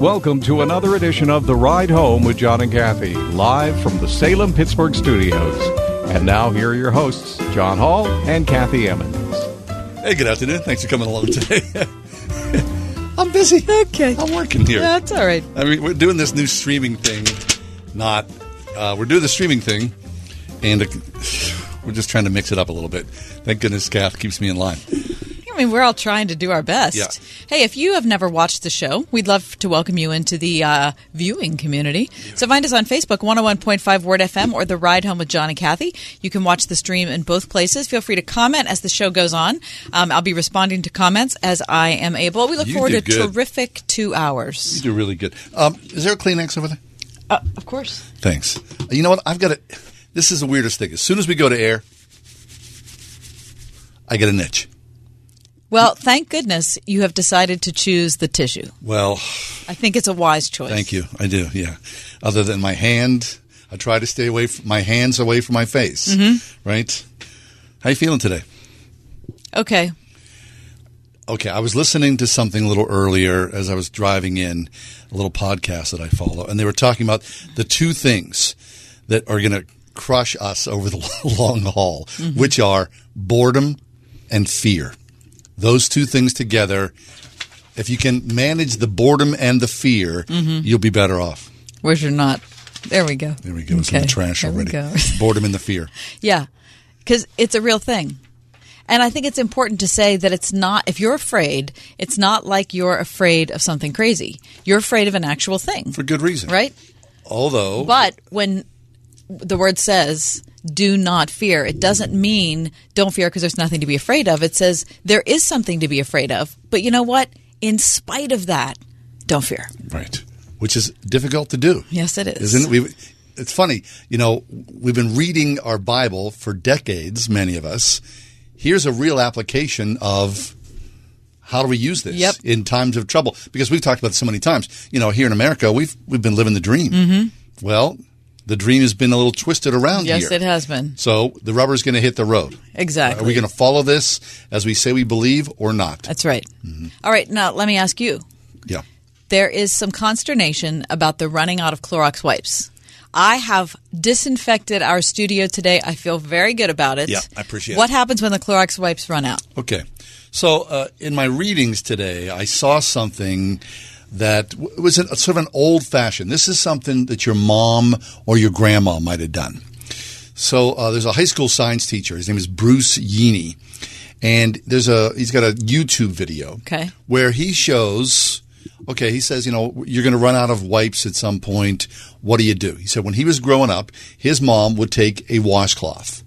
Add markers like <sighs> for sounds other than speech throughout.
Welcome to another edition of The Ride Home with John and Kathy, live from the Salem Pittsburgh studios. And now, here are your hosts, John Hall and Kathy Emmons. Hey, good afternoon. Thanks for coming along today. <laughs> I'm busy. Okay. I'm working here. That's all right. I mean, we're doing this new streaming thing. Not, uh, we're doing the streaming thing, and uh, <sighs> we're just trying to mix it up a little bit. Thank goodness Kath keeps me in line. I mean, we're all trying to do our best. Yeah. Hey, if you have never watched the show, we'd love to welcome you into the uh, viewing community. So find us on Facebook, 101.5 Word FM, or The Ride Home with John and Kathy. You can watch the stream in both places. Feel free to comment as the show goes on. Um, I'll be responding to comments as I am able. We look You forward to good. terrific two hours. You do really good. Um, is there a Kleenex over there? Uh, of course. Thanks. You know what? I've got it. This is the weirdest thing. As soon as we go to air, I get an itch. Well, thank goodness you have decided to choose the tissue. Well, I think it's a wise choice. thank you. I do. Yeah. Other than my hand, I try to stay away from my hands away from my face. Mm-hmm. Right. How you feeling today? Okay. Okay, I was listening to something a little earlier as I was driving in, a little podcast that I follow, and they were talking about the two things that are going to crush us over the <laughs> long haul, which are boredom and fear. Those two things together, if you can manage the boredom and the fear, mm-hmm. you'll be better off. Where's your knot? There we go. There we go. It's in the trash there we already. go. <laughs> boredom and the fear. <laughs> Yeah, because it's a real thing. And I think it's important to say that it's not, if you're afraid, it's not like you're afraid of something crazy. You're afraid of an actual thing, For good reason. right? Although, But when the word says, do not fear, it doesn't mean don't fear because there's nothing to be afraid of. It says there is something to be afraid of. But you know what? In spite of that, don't fear. right, which is difficult to do. Yes, it is. Isn't it? We, it's funny, you know, we've been reading our Bible for decades, many of us. Here's a real application of how do we use this Yep. in times of trouble? Because we've talked about this so many times. You know, here in America, we've we've been living the dream. Mm-hmm. Well, the dream has been a little twisted around Yes, here. it has been. So the rubber's going to hit the road. Exactly. Are we going to follow this as we say we believe or not? That's right. Mm-hmm. All right, now let me ask you. yeah. there is some consternation about the running out of Clorox wipes. I have disinfected our studio today. I feel very good about it. Yeah, I appreciate What it. What happens when the Clorox wipes run out? Okay. So uh, in my readings today, I saw something that was a, sort of an old fashioned. This is something that your mom or your grandma might have done. So uh, there's a high school science teacher. His name is Bruce Yeany, and there's a he's got a YouTube video Okay. where he shows. Okay, he says, you know, you're going to run out of wipes at some point. What do you do? He said when he was growing up, his mom would take a washcloth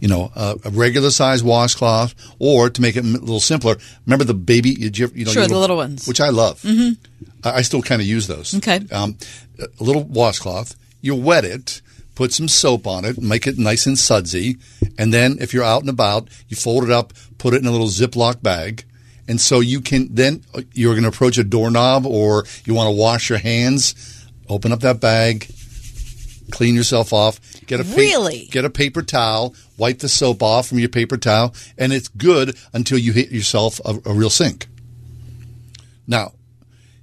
you know, a, a regular size washcloth, or to make it a little simpler, remember the baby, you, you know, Sure, your the little ones. which I love. Mm-hmm. I, I still kind of use those. Okay. Um, a little washcloth, you wet it, put some soap on it, make it nice and sudsy, and then if you're out and about, you fold it up, put it in a little Ziploc bag. And so you can then uh, you're going to approach a doorknob or you want to wash your hands, open up that bag, clean yourself off, get a pa- Really? get a paper towel, wipe the soap off from your paper towel, and it's good until you hit yourself a, a real sink. Now,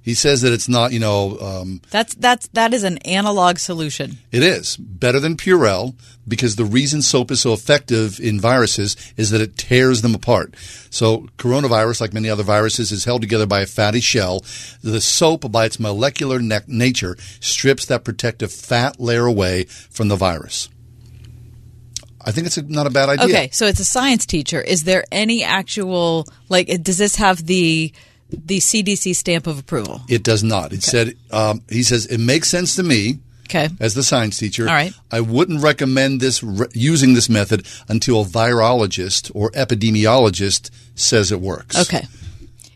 he says that it's not, you know, um, That's that's that is an analog solution. it is better than Purell because the reason soap is so effective in viruses is that it tears them apart. So coronavirus, like many other viruses, is held together by a fatty shell. The soap, by its molecular ne- nature, strips that protective fat layer away from the virus. I think it's a, not a bad idea. Okay, so it's a science teacher. Is there any actual like does this have the the CDC stamp of approval? It does not. It said um, he says it makes sense to me Okay. As the science teacher, All right. I wouldn't recommend this re- using this method until a virologist or epidemiologist says it works. Okay.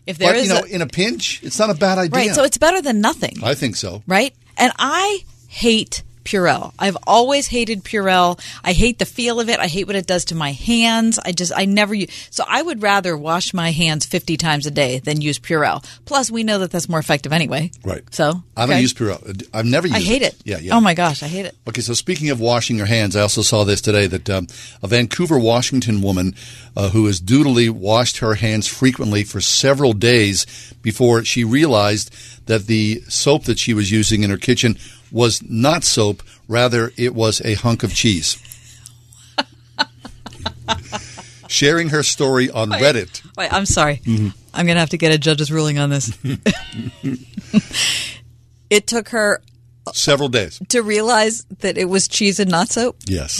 If there But is you know, a, in a pinch, it's not a bad idea. right, so it's better than nothing. I think so. right? And I hate Purell. I've always hated Purell. I hate the feel of it. I hate what it does to my hands. I just I never use. So I would rather wash my hands 50 times a day than use Purell. Plus we know that that's more effective anyway. Right. So I don't use Purell. I've never used I hate it. Yeah, yeah. Oh my gosh, I hate it. Okay, so speaking of washing your hands, I also saw this today that um, a Vancouver, Washington woman uh, who has doodly washed her hands frequently for several days before she realized that the soap that she was using in her kitchen was not soap, rather, it was a hunk of cheese. <laughs> Sharing her story on Reddit. Wait, I'm sorry. Mm-hmm. I'm going to have to get a judge's ruling on this. <laughs> <laughs> it took her Several days. to realize that it was cheese and not soap. Yes.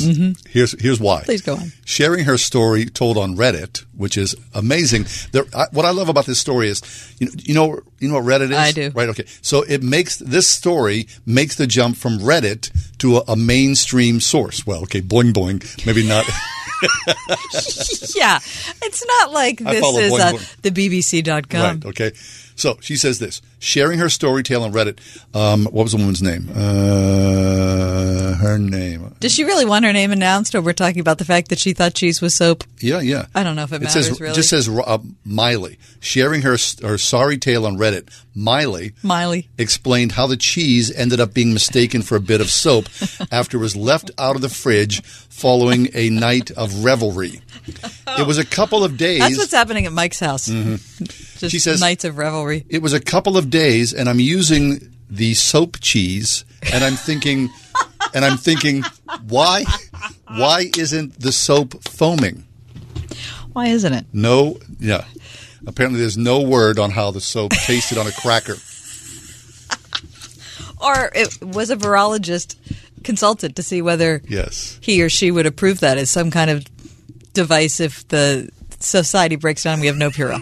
Here's here's why. Mm-hmm. Please go on. Sharing her story told on Reddit, which is amazing. There, I, what I love about this story is, you know, you know, you know what Reddit is. I do. Right. Okay. So it makes this story makes the jump from Reddit to a, a mainstream source. Well, okay, boing boing, maybe not. <laughs> <laughs> yeah. It's not like I this is Boing uh, Boing. the BBC.com. right. Okay. So she says this, sharing her story tale on Reddit. Um, what was the woman's name? Uh, her name. Does she really want her name announced, or we're talking about the fact that she thought cheese was soap? Yeah, yeah. I don't know if it says, matters, really. just says uh, Miley sharing her her sorry tale on Reddit. Miley Miley. explained how the cheese ended up being mistaken for a bit of soap <laughs> after it was left out of the fridge following a night of revelry. It was a couple of days. That's what's happening at Mike's house. Just She says- nights of revelry. it was a couple of days, and I'm using the soap cheese, and I'm thinking, and I'm thinking, why, why isn't the soap foaming? Why isn't it? No, yeah. Apparently, there's no word on how the soap tasted on a cracker. <laughs> Or it was a virologist consulted to see whether Yes. he or she would approve that as some kind of device if the society breaks down and we have no Purell.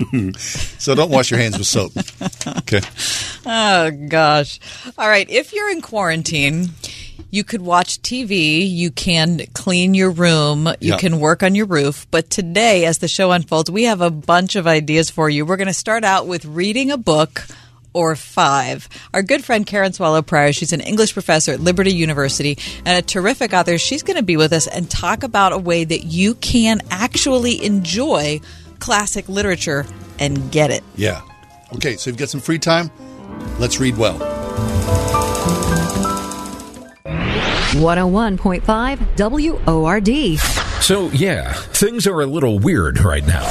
<laughs> So don't wash your hands with soap. Okay. Oh gosh. All right, if you're in quarantine, you could watch TV, you can clean your room, you can work on your roof, but today as the show unfolds, we have a bunch of ideas for you. We're going to start out with reading a book or five. Our good friend Karen Swallow Prior, she's an English professor at Liberty University and a terrific author. She's going to be with us and talk about a way that you can actually enjoy classic literature and get it. Yeah. Okay. So you've got some free time. Let's read well. 101.5 WORD. So, yeah, things are a little weird right now.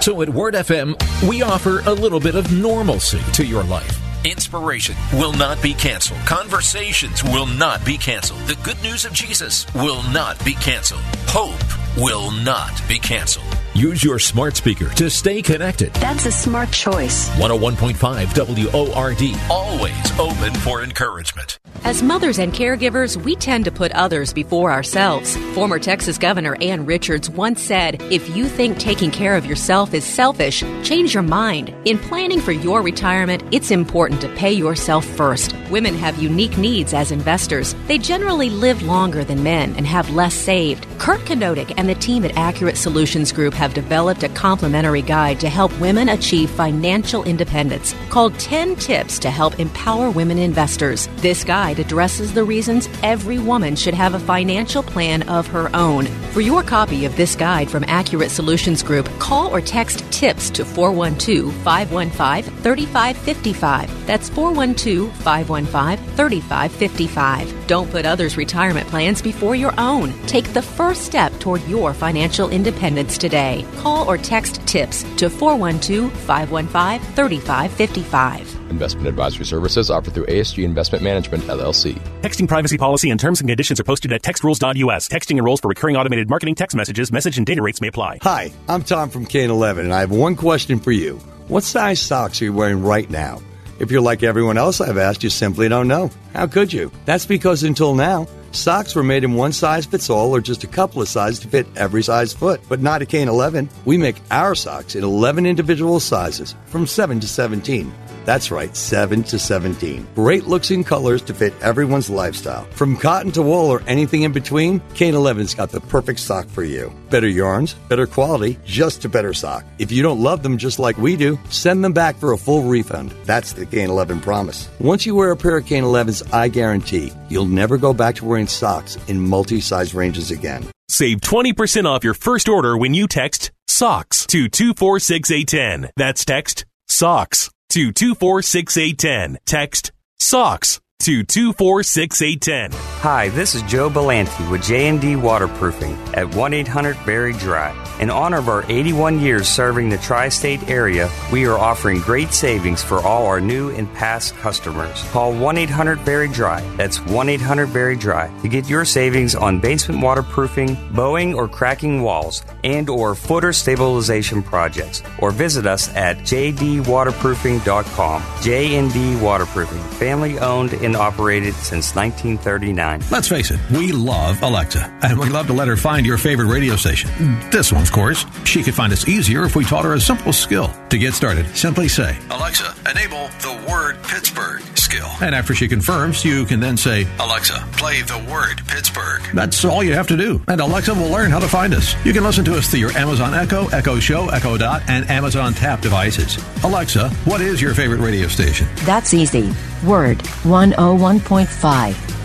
So, at Word FM, we offer a little bit of normalcy to your life. Inspiration will not be canceled. Conversations will not be canceled. The good news of Jesus will not be canceled. Hope will not be canceled. Use your smart speaker to stay connected. That's a smart choice. 101.5 WORD, always open for encouragement. As mothers and caregivers, we tend to put others before ourselves. Former Texas Governor Ann Richards once said, If you think taking care of yourself is selfish, change your mind. In planning for your retirement, it's important to pay yourself first. Women have unique needs as investors. They generally live longer than men and have less saved. Kurt Kanodik and the team at Accurate Solutions Group have developed a complimentary guide to help women achieve financial independence called 10 Tips to Help Empower Women Investors. This guide addresses the reasons every woman should have a financial plan of her own. For your copy of this guide from Accurate Solutions Group, call or text TIPS to 412 515 3555. That's 412 515 3555. Don't put others' retirement plans before your own. Take the first step toward your financial independence today. Call or text TIPS to 412 515 3555. Investment advisory services offered through ASG Investment Management, LLC. Texting privacy policy and terms and conditions are posted at textrules.us. Texting enrolls for recurring automated marketing text messages. Message and data rates may apply. Hi, I'm Tom from Kane 11, and I have one question for you. What size socks are you wearing right now? If you're like everyone else I've asked, you simply don't know. How could you? That's because until now, socks were made in one size fits all or just a couple of sizes to fit every size foot. But not at Kane 11. We make our socks in 11 individual sizes from 7 to 17. That's right, 7 to 17. Great looks and colors to fit everyone's lifestyle. From cotton to wool or anything in between, Kane 11's got the perfect sock for you. Better yarns, better quality, just a better sock. If you don't love them just like we do, send them back for a full refund. That's the Kane 11 promise. Once you wear a pair of Kane 11s, I guarantee you'll never go back to wearing socks in multi-size ranges again. Save 20% off your first order when you text SOCKS to 246810. That's text SOCKS to 246810. Text SOCKS to 246810. Hi, this is Joe Belanti with J&D Waterproofing at 1-800-VERY DRY. In honor of our 81 years serving the tri-state area, we are offering great savings for all our new and past customers. Call 1-800-VERY-DRY. That's 1-800-VERY-DRY to get your savings on basement waterproofing, bowing or cracking walls, and or footer stabilization projects. Or visit us at jdwaterproofing.com. J&D Waterproofing, family owned and operated since 1939. Let's face it, we love Alexa, and we'd love to let her find your favorite radio station. This one, of course. She could find us easier if we taught her a simple skill. To get started, simply say, Alexa, enable the word Pittsburgh skill. And after she confirms, you can then say, Alexa, play the word Pittsburgh. That's all you have to do, and Alexa will learn how to find us. You can listen to us through your Amazon Echo, Echo Show, Echo Dot, and Amazon Tap devices. Alexa, what is your favorite radio station? That's easy. Word 101.5.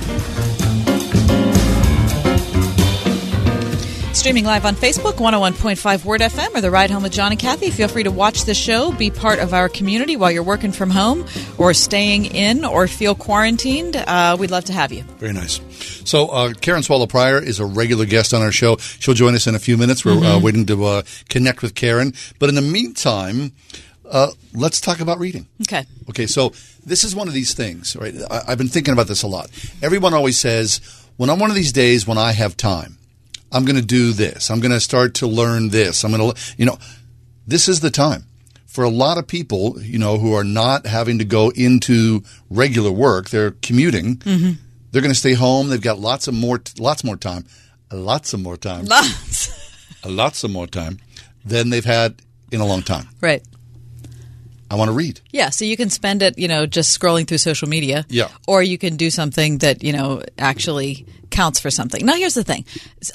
Streaming live on Facebook, 101.5 Word FM, or the Ride Home with John and Kathy. Feel free to watch the show, be part of our community while you're working from home or staying in or feel quarantined. Uh, we'd love to have you. Very nice. So, uh, Karen Swallow Prior is a regular guest on our show. She'll join us in a few minutes. We're uh, Mm-hmm. waiting to uh, connect with Karen. But in the meantime, uh, let's talk about reading. Okay. Okay, so this is one of these things, right? I, I've been thinking about this a lot. Everyone always says, when I'm one of these days when I have time, I'm going to do this. I'm going to start to learn this. I'm going to, you know, this is the time. For a lot of people, you know, who are not having to go into regular work, they're commuting. Mm-hmm. They're going to stay home. They've got lots of more, lots more time, lots of more time, Lots. lots of more time than they've had in a long time. Right. I want to read. Yeah, so you can spend it, you know, just scrolling through social media. Yeah. Or you can do something that, you know, actually counts for something. Now, here's the thing.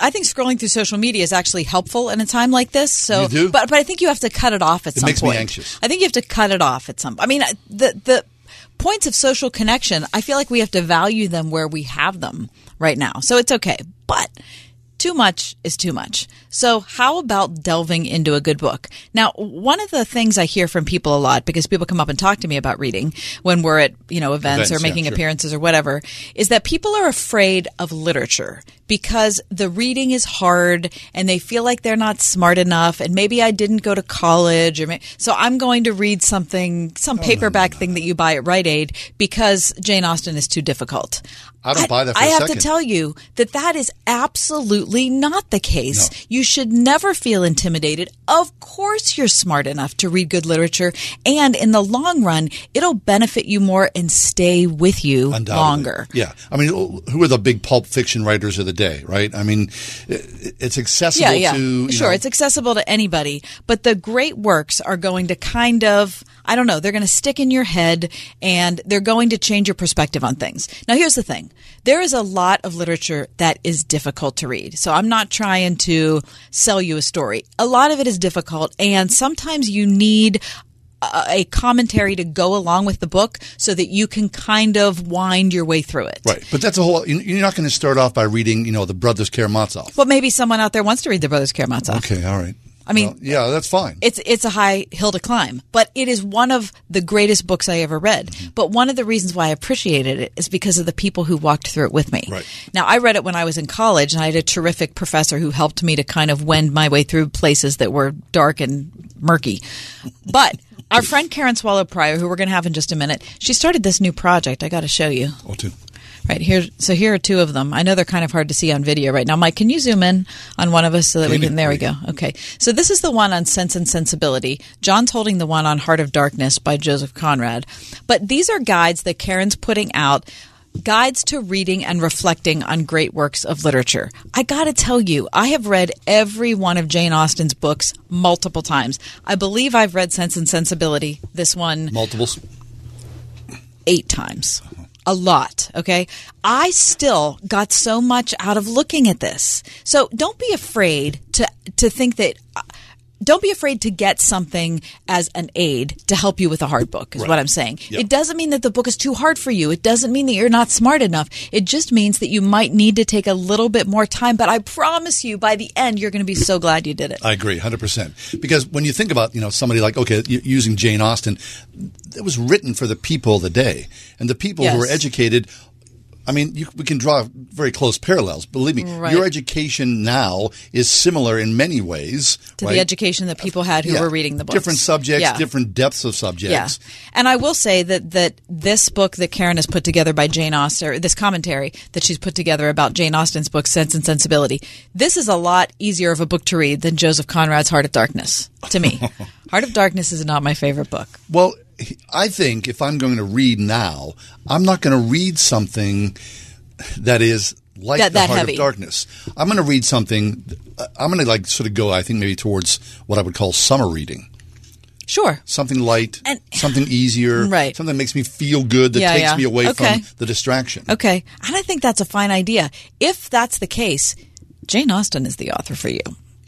I think scrolling through social media is actually helpful in a time like this. So, but but I think you have to cut it off at It some makes me point. anxious. I think you have to cut it off at some. I mean, the the points of social connection. I feel like we have to value them where we have them right now. So it's okay, but too much is too much. So, how about delving into a good book? Now, one of the things I hear from people a lot because people come up and talk to me about reading when we're at, you know, events, Events, or yeah, making sure. appearances or whatever, is that people are afraid of literature because the reading is hard and they feel like they're not smart enough and maybe I didn't go to college or may- so I'm going to read something some oh, paperback thing that you buy at Rite Aid because Jane Austen is too difficult. I don't buy that I have second. to tell you that that is absolutely not the case. You should never feel intimidated. Of course, you're smart enough to read good literature, and in the long run, it'll benefit you more and stay with you longer. Yeah. I mean, who are the big pulp fiction writers of the day, right? I mean, it's accessible yeah, yeah. to. sure, know, it's accessible to anybody, but the great works are going to kind of, I don't know, they're going to stick in your head and they're going to change your perspective on things. Now, here's the thing. There is a lot of literature that is difficult to read. So I'm not trying to sell you a story. A lot of it is difficult and sometimes you need a commentary to go along with the book so that you can kind of wind your way through it. Right. But that's a whole. you- You're not going to start off by reading, you know, the Brothers Karamazov. Well, maybe someone out there wants to read the Brothers Karamazov. Okay. All right. I mean, Well, yeah, that's fine. It's it's a high hill to climb, but it is one of the greatest books I ever read. Mm-hmm. But one of the reasons why I appreciated it is because of the people who walked through it with me. Right. Now, I read it when I was in college, and I had a terrific professor who helped me to kind of wend my way through places that were dark and murky. But our friend Karen Swallow Prior, who we're going to have in just a minute, she started this new project. I got to show you. Oh, too. Right here, so here are two of them. I know they're kind of hard to see on video right now. Mike, can you zoom in on one of us so that we can? There we go. Okay, so this is the one on Sense and Sensibility. John's holding the one on Heart of Darkness by Joseph Conrad. But these are guides that Karen's putting out. Guides to reading and reflecting on great works of literature. I gotta tell you, I have read every one of Jane Austen's books multiple times. I believe I've read Sense and Sensibility, this one Multiples. eight times. A lot, okay? I still got so much out of looking at this. So don't be afraid to to think that uh, don't be afraid to get something as an aid to help you with a hard book is Right. what i'm saying Yep. it doesn't mean that the book is too hard for you it doesn't mean that you're not smart enough it just means that you might need to take a little bit more time but i promise you by the end you're going to be so glad you did it I agree, hundred percent. Because when you think about you know somebody like okay, using Jane Austen, it was written for the people of the day, and the people who Yes. were educated. I mean, you, we can draw very close parallels. Believe me, Right. your education now is similar in many ways to right? the education that people had who Yeah. were reading the books Different subjects, Yeah. different depths of subjects. Yeah, and I will say that that this book that Karen has put together by Jane Austen, this commentary that she's put together about Jane Austen's book Sense and Sensibility, this is a lot easier of a book to read than Joseph Conrad's Heart of Darkness. To me, <laughs> Heart of Darkness is not my favorite book. Well, I think if I'm going to read now, I'm not going to read something that is like That- the that Heart heavy. of Darkness. I'm going to read something. I'm going to like sort of go. I think maybe towards what I would call summer reading. Sure. Something light, and, <sighs> something easier, Right. Something that makes me feel good, that Yeah, takes yeah. me away Okay. from the distraction. Okay, and I think that's a fine idea. If that's the case, Jane Austen is the author for you.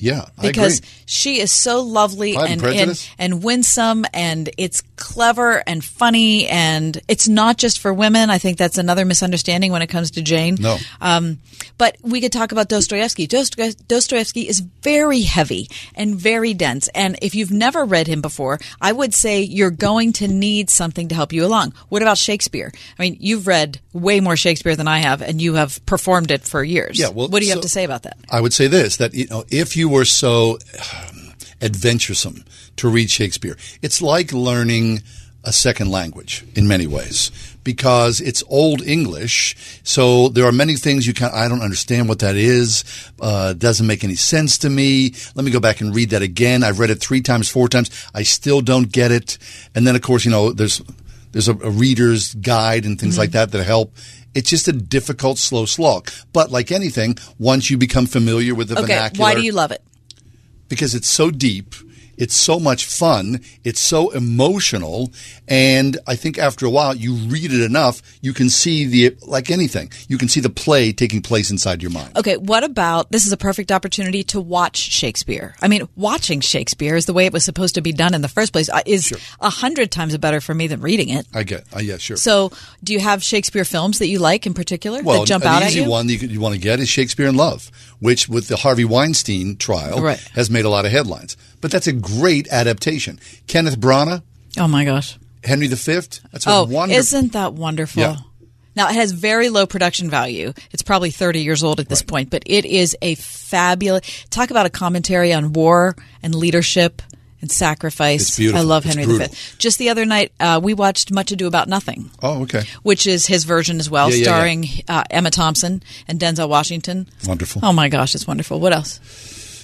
Yeah, I because she is so lovely and and, and winsome and it's clever and funny and it's not just for women. I think that's another misunderstanding when it comes to Jane. No. Um, but we could talk about Dostoevsky. Dostoevsky is very heavy and very dense. And if you've never read him before, I would say you're going to need something to help you along. What about Shakespeare? I mean, you've read way more Shakespeare than I have, and you have performed it for years. Yeah, well, what do you so- have to say about that? I would say this that you know if you were so um, adventuresome to read Shakespeare, it's like learning a second language in many ways because it's old English. So there are many things you can I don't understand what that is. Uh, doesn't make any sense to me. Let me go back and read that again. I've read it three times, four times. I still don't get it. And then of course you know there's there's a, a reader's guide and things Mhm. like that that help. It's just a difficult, slow slog. But like anything, once you become familiar with the okay, vernacular, why do you love it? because it's so deep, it's so much fun, it's so emotional, and I think after a while, you read it enough, you can see the like anything, you can see the play taking place inside your mind. Okay, what about this is a perfect opportunity to watch Shakespeare. I mean, watching Shakespeare is the way it was supposed to be done in the first place uh, is a hundred times better for me than reading it. I get, uh, yeah, sure. So, do you have Shakespeare films that you like in particular well, that jump an out easy at you? one that you, could- you want to get is Shakespeare in Love, which with the Harvey Weinstein trial Right. has made a lot of headlines. But that's a great adaptation. Kenneth Branagh, Oh my gosh! Henry V. That's a Oh, wonderful. isn't that wonderful? Yeah. Now it has very low production value. It's probably 30 years old at this point, but it is a fabulous talk about a commentary on war and leadership and sacrifice. It's beautiful. I love Henry. V. Just the other night, uh, we watched Much Ado About Nothing. Oh, okay. which is his version as well, Yeah, yeah, yeah. starring Uh, Emma Thompson and Denzel Washington. Wonderful. Oh my gosh, it's wonderful. What else?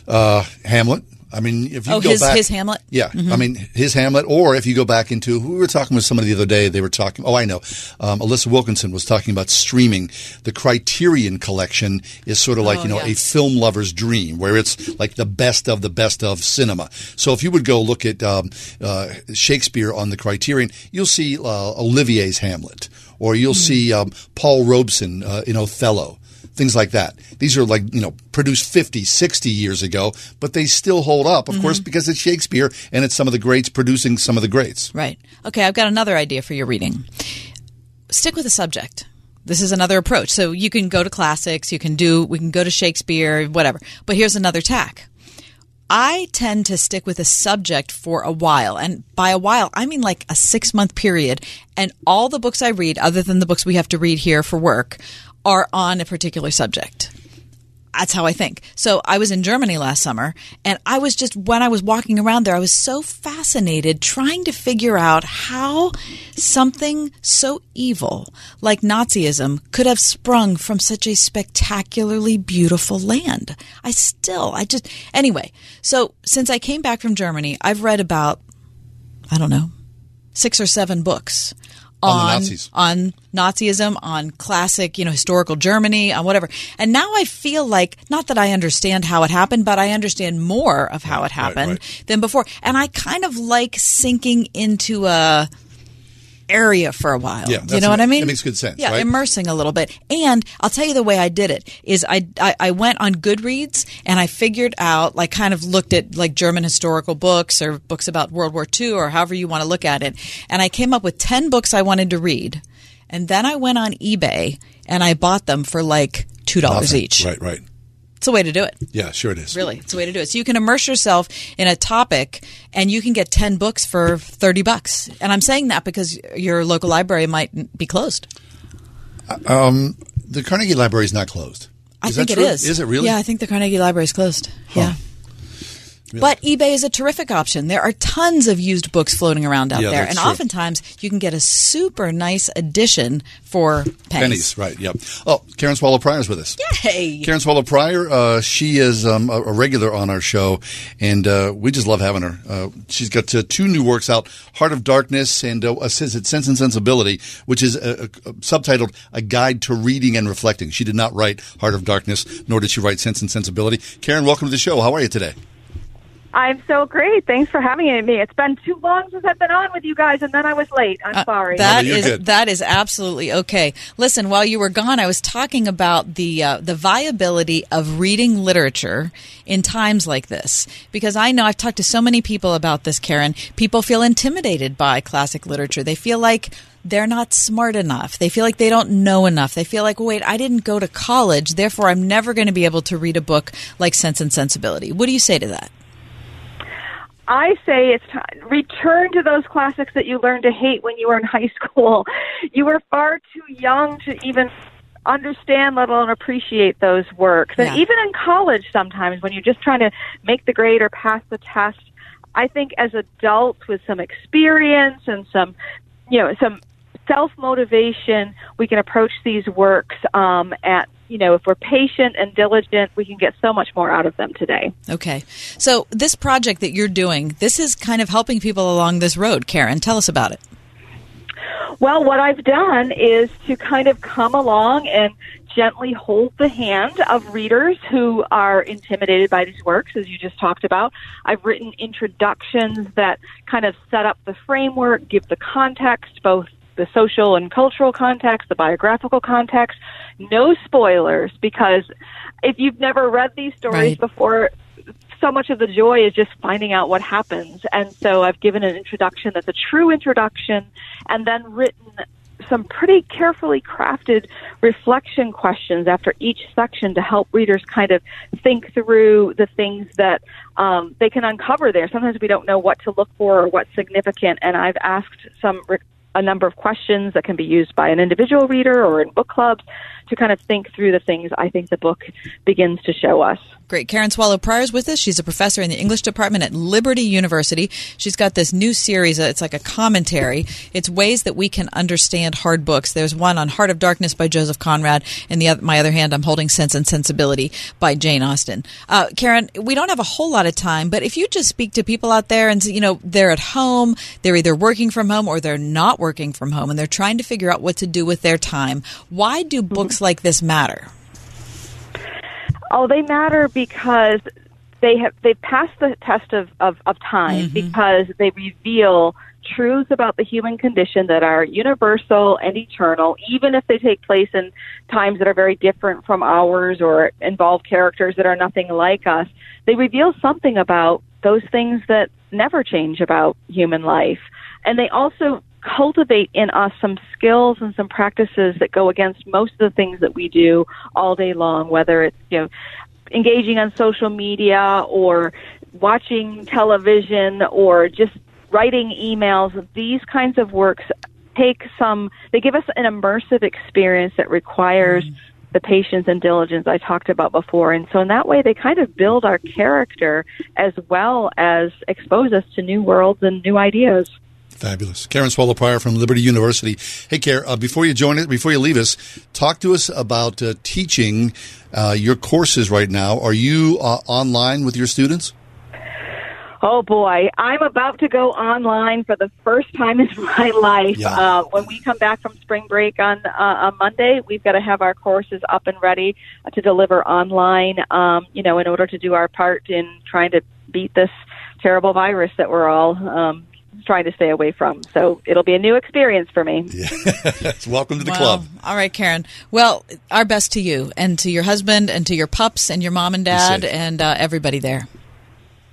uh, Hamlet. I mean, if you Oh, go his- back, his Hamlet? Yeah, Mhm. I mean his Hamlet. Or if you go back into, we were talking with somebody the other day. They were talking. Oh, I know. Um, Alissa Wilkinson was talking about streaming. The Criterion Collection is sort of like Oh, you know yeah. a film lover's dream, where it's like the best of the best of cinema. So if you would go look at um, uh, Shakespeare on the Criterion, you'll see uh, Olivier's Hamlet, or you'll Hmm. see um, Paul Robeson uh, in Othello things like that. These are like, you know, produced 50, 60 years ago, but they still hold up, of course, Mhm. because it's Shakespeare and it's some of the greats producing some of the greats. Right. Okay, I've got another idea for your reading. Stick with the subject. This is another approach. So you can go to classics, you can do, we can go to Shakespeare, whatever. But here's another tack. I tend to stick with a subject for a while. And by a while, I mean like a six month period. And all the books I read, other than the books we have to read here for work, are on a particular subject. That's how I think. So I was in Germany last summer and I was just, when I was walking around there, I was so fascinated trying to figure out how something so evil like Nazism could have sprung from such a spectacularly beautiful land. I still, I just, anyway. So since I came back from Germany, I've read about, I don't know, six or seven books On on Nazis. on Nazism, on classic, you know, historical Germany, on whatever. And now I feel like not that I understand how it happened, but I understand more of how it happened than before. And I kind of like sinking into a area for a while. Yeah, you know what I mean? It makes good sense, Yeah, right? immersing a little bit. And I'll tell you the way I did it is I, I I went on Goodreads and I figured out like kind of looked at like German historical books or books about World War II or however you want to look at it, and I came up with ten books I wanted to read, and then I went on eBay and I bought them for like two dollars each. Right, right. It's a way to do it. Yeah, sure it is. Really, it's a way to do it. So you can immerse yourself in a topic, and you can get ten books for thirty bucks. And I'm saying that because your local library might be closed. Um, the Carnegie Library is not closed. I think that it true? is. Is it really? Yeah, I think the Carnegie Library is closed. Yeah. But eBay is a terrific option. There are tons of used books floating around out Yeah, there, and true. oftentimes you can get a super nice edition for pennies. Pennies, right? Yep. Oh, Karen Swallow Prior is with us. Yay! Karen Swallow Prior, uh, she is um, a, regular on our show, and uh, we just love having her. Uh, she's got uh, two new works out: "Heart of Darkness" and uh, "Sense and Sensibility," which is uh, uh, subtitled "A Guide to Reading and Reflecting." She did not write "Heart of Darkness," nor did she write "Sense and Sensibility." Karen, welcome to the show. How are you today? I'm so great. Thanks for having me. It's been too long since I've been on with you guys, and then I was late. I'm sorry. That is that is absolutely okay. Listen, while you were gone, I was talking about the uh, the viability of reading literature in times like this because I know I've talked to so many people about this. Karen, people feel intimidated by classic literature. They feel like they're not smart enough. They feel like they don't know enough. They feel like, wait, I didn't go to college, therefore I'm never going to be able to read a book like Sense and Sensibility. What do you say to that? I say it's time. Return to those classics that you learned to hate when you were in <laughs> high school. You were far too young to even understand, let alone appreciate those works. And Yeah. even in college, sometimes when you're just trying to make the grade or pass the test, I think as adults with some experience and some, you know, some self motivation, we can approach these works um, at, you know, if we're patient and diligent, we can get so much more out of them today. Okay. So, this project that you're doing, this is kind of helping people along this road. Karen, tell us about it. Well, what I've done is to kind of come along and gently hold the hand of readers who are intimidated by these works, as you just talked about. I've written introductions that kind of set up the framework, give the context, both the social and cultural context, the biographical context. No spoilers, because if you've never read these stories Right. before, so much of the joy is just finding out what happens. And so I've given an introduction that's a true introduction and then written some pretty carefully crafted reflection questions after each section to help readers kind of think through the things that um, they can uncover there. Sometimes we don't know what to look for or what's significant, and I've asked some re- a number of questions that can be used by an individual reader or in book clubs to kind of think through the things I think the book begins to show us. Great. Karen Swallow Prior is with us. She's a professor in the English department at Liberty University. She's got this new series. uh, It's like a commentary. It's ways that we can understand hard books. There's one on Heart of Darkness by Joseph Conrad, and the other, my other hand, I'm holding Sense and Sensibility by Jane Austen. Uh, Karen, we don't have a whole lot of time, but if you just speak to people out there and you know they're at home, they're either working from home or they're not working from home, and they're trying to figure out what to do with their time. Why do books like this matter? Oh, they matter because they have they've passed the test of, of, of time Mm-hmm. because they reveal truths about the human condition that are universal and eternal, even if they take place in times that are very different from ours or involve characters that are nothing like us. They reveal something about those things that never change about human life. And they also cultivate in us some skills and some practices that go against most of the things that we do all day long, whether it's, you know, engaging on social media or watching television or just writing emails. These kinds of works take some, they give us an immersive experience that requires mm-hmm. the patience and diligence I talked about before. And so in that way, they kind of build our character as well as expose us to new worlds and new ideas. Fabulous. Karen Swallow Prior from Liberty University. Hey, Karen, uh, before you join it, before you leave us, talk to us about uh, teaching uh, your courses right now. Are you uh, online with your students? Oh boy, I'm about to go online for the first time in <laughs> my life. Yeah. Uh, when we come back from spring break on uh, on Monday, we've got to have our courses up and ready to deliver online. Um, you know, in order to do our part in trying to beat this terrible virus that we're all um, trying to stay away from. So it'll be a new experience for me. <laughs> Welcome to the Wow. club. All right, Karen. Well, our best to you and to your husband and to your pups and your mom and dad and uh, everybody there.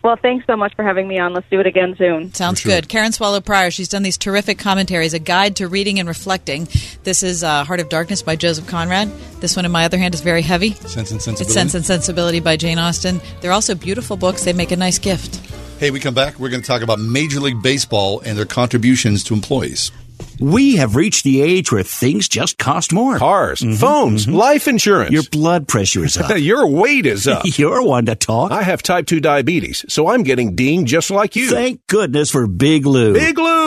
Well, thanks so much for having me on. Let's do it again soon. Sounds good. Karen Swallow Prior, she's done these terrific commentaries, A Guide to Reading and Reflecting. This is uh, Heart of Darkness by Joseph Conrad. This one, in my other hand, is very heavy. Sense and Sensibility. It's Sense and Sensibility by Jane Austen. They're also beautiful books. They make a nice gift. Hey, we come back. We're going to talk about Major League Baseball and their contributions to employees. We have reached the age where things just cost more. Cars, mm-hmm, phones, mm-hmm. life insurance. Your blood pressure is <laughs> up. Your weight is up. <laughs> You're one to talk. I have type 2 diabetes, so I'm getting dinged just like you. Thank goodness for Big Lou. Big Lou!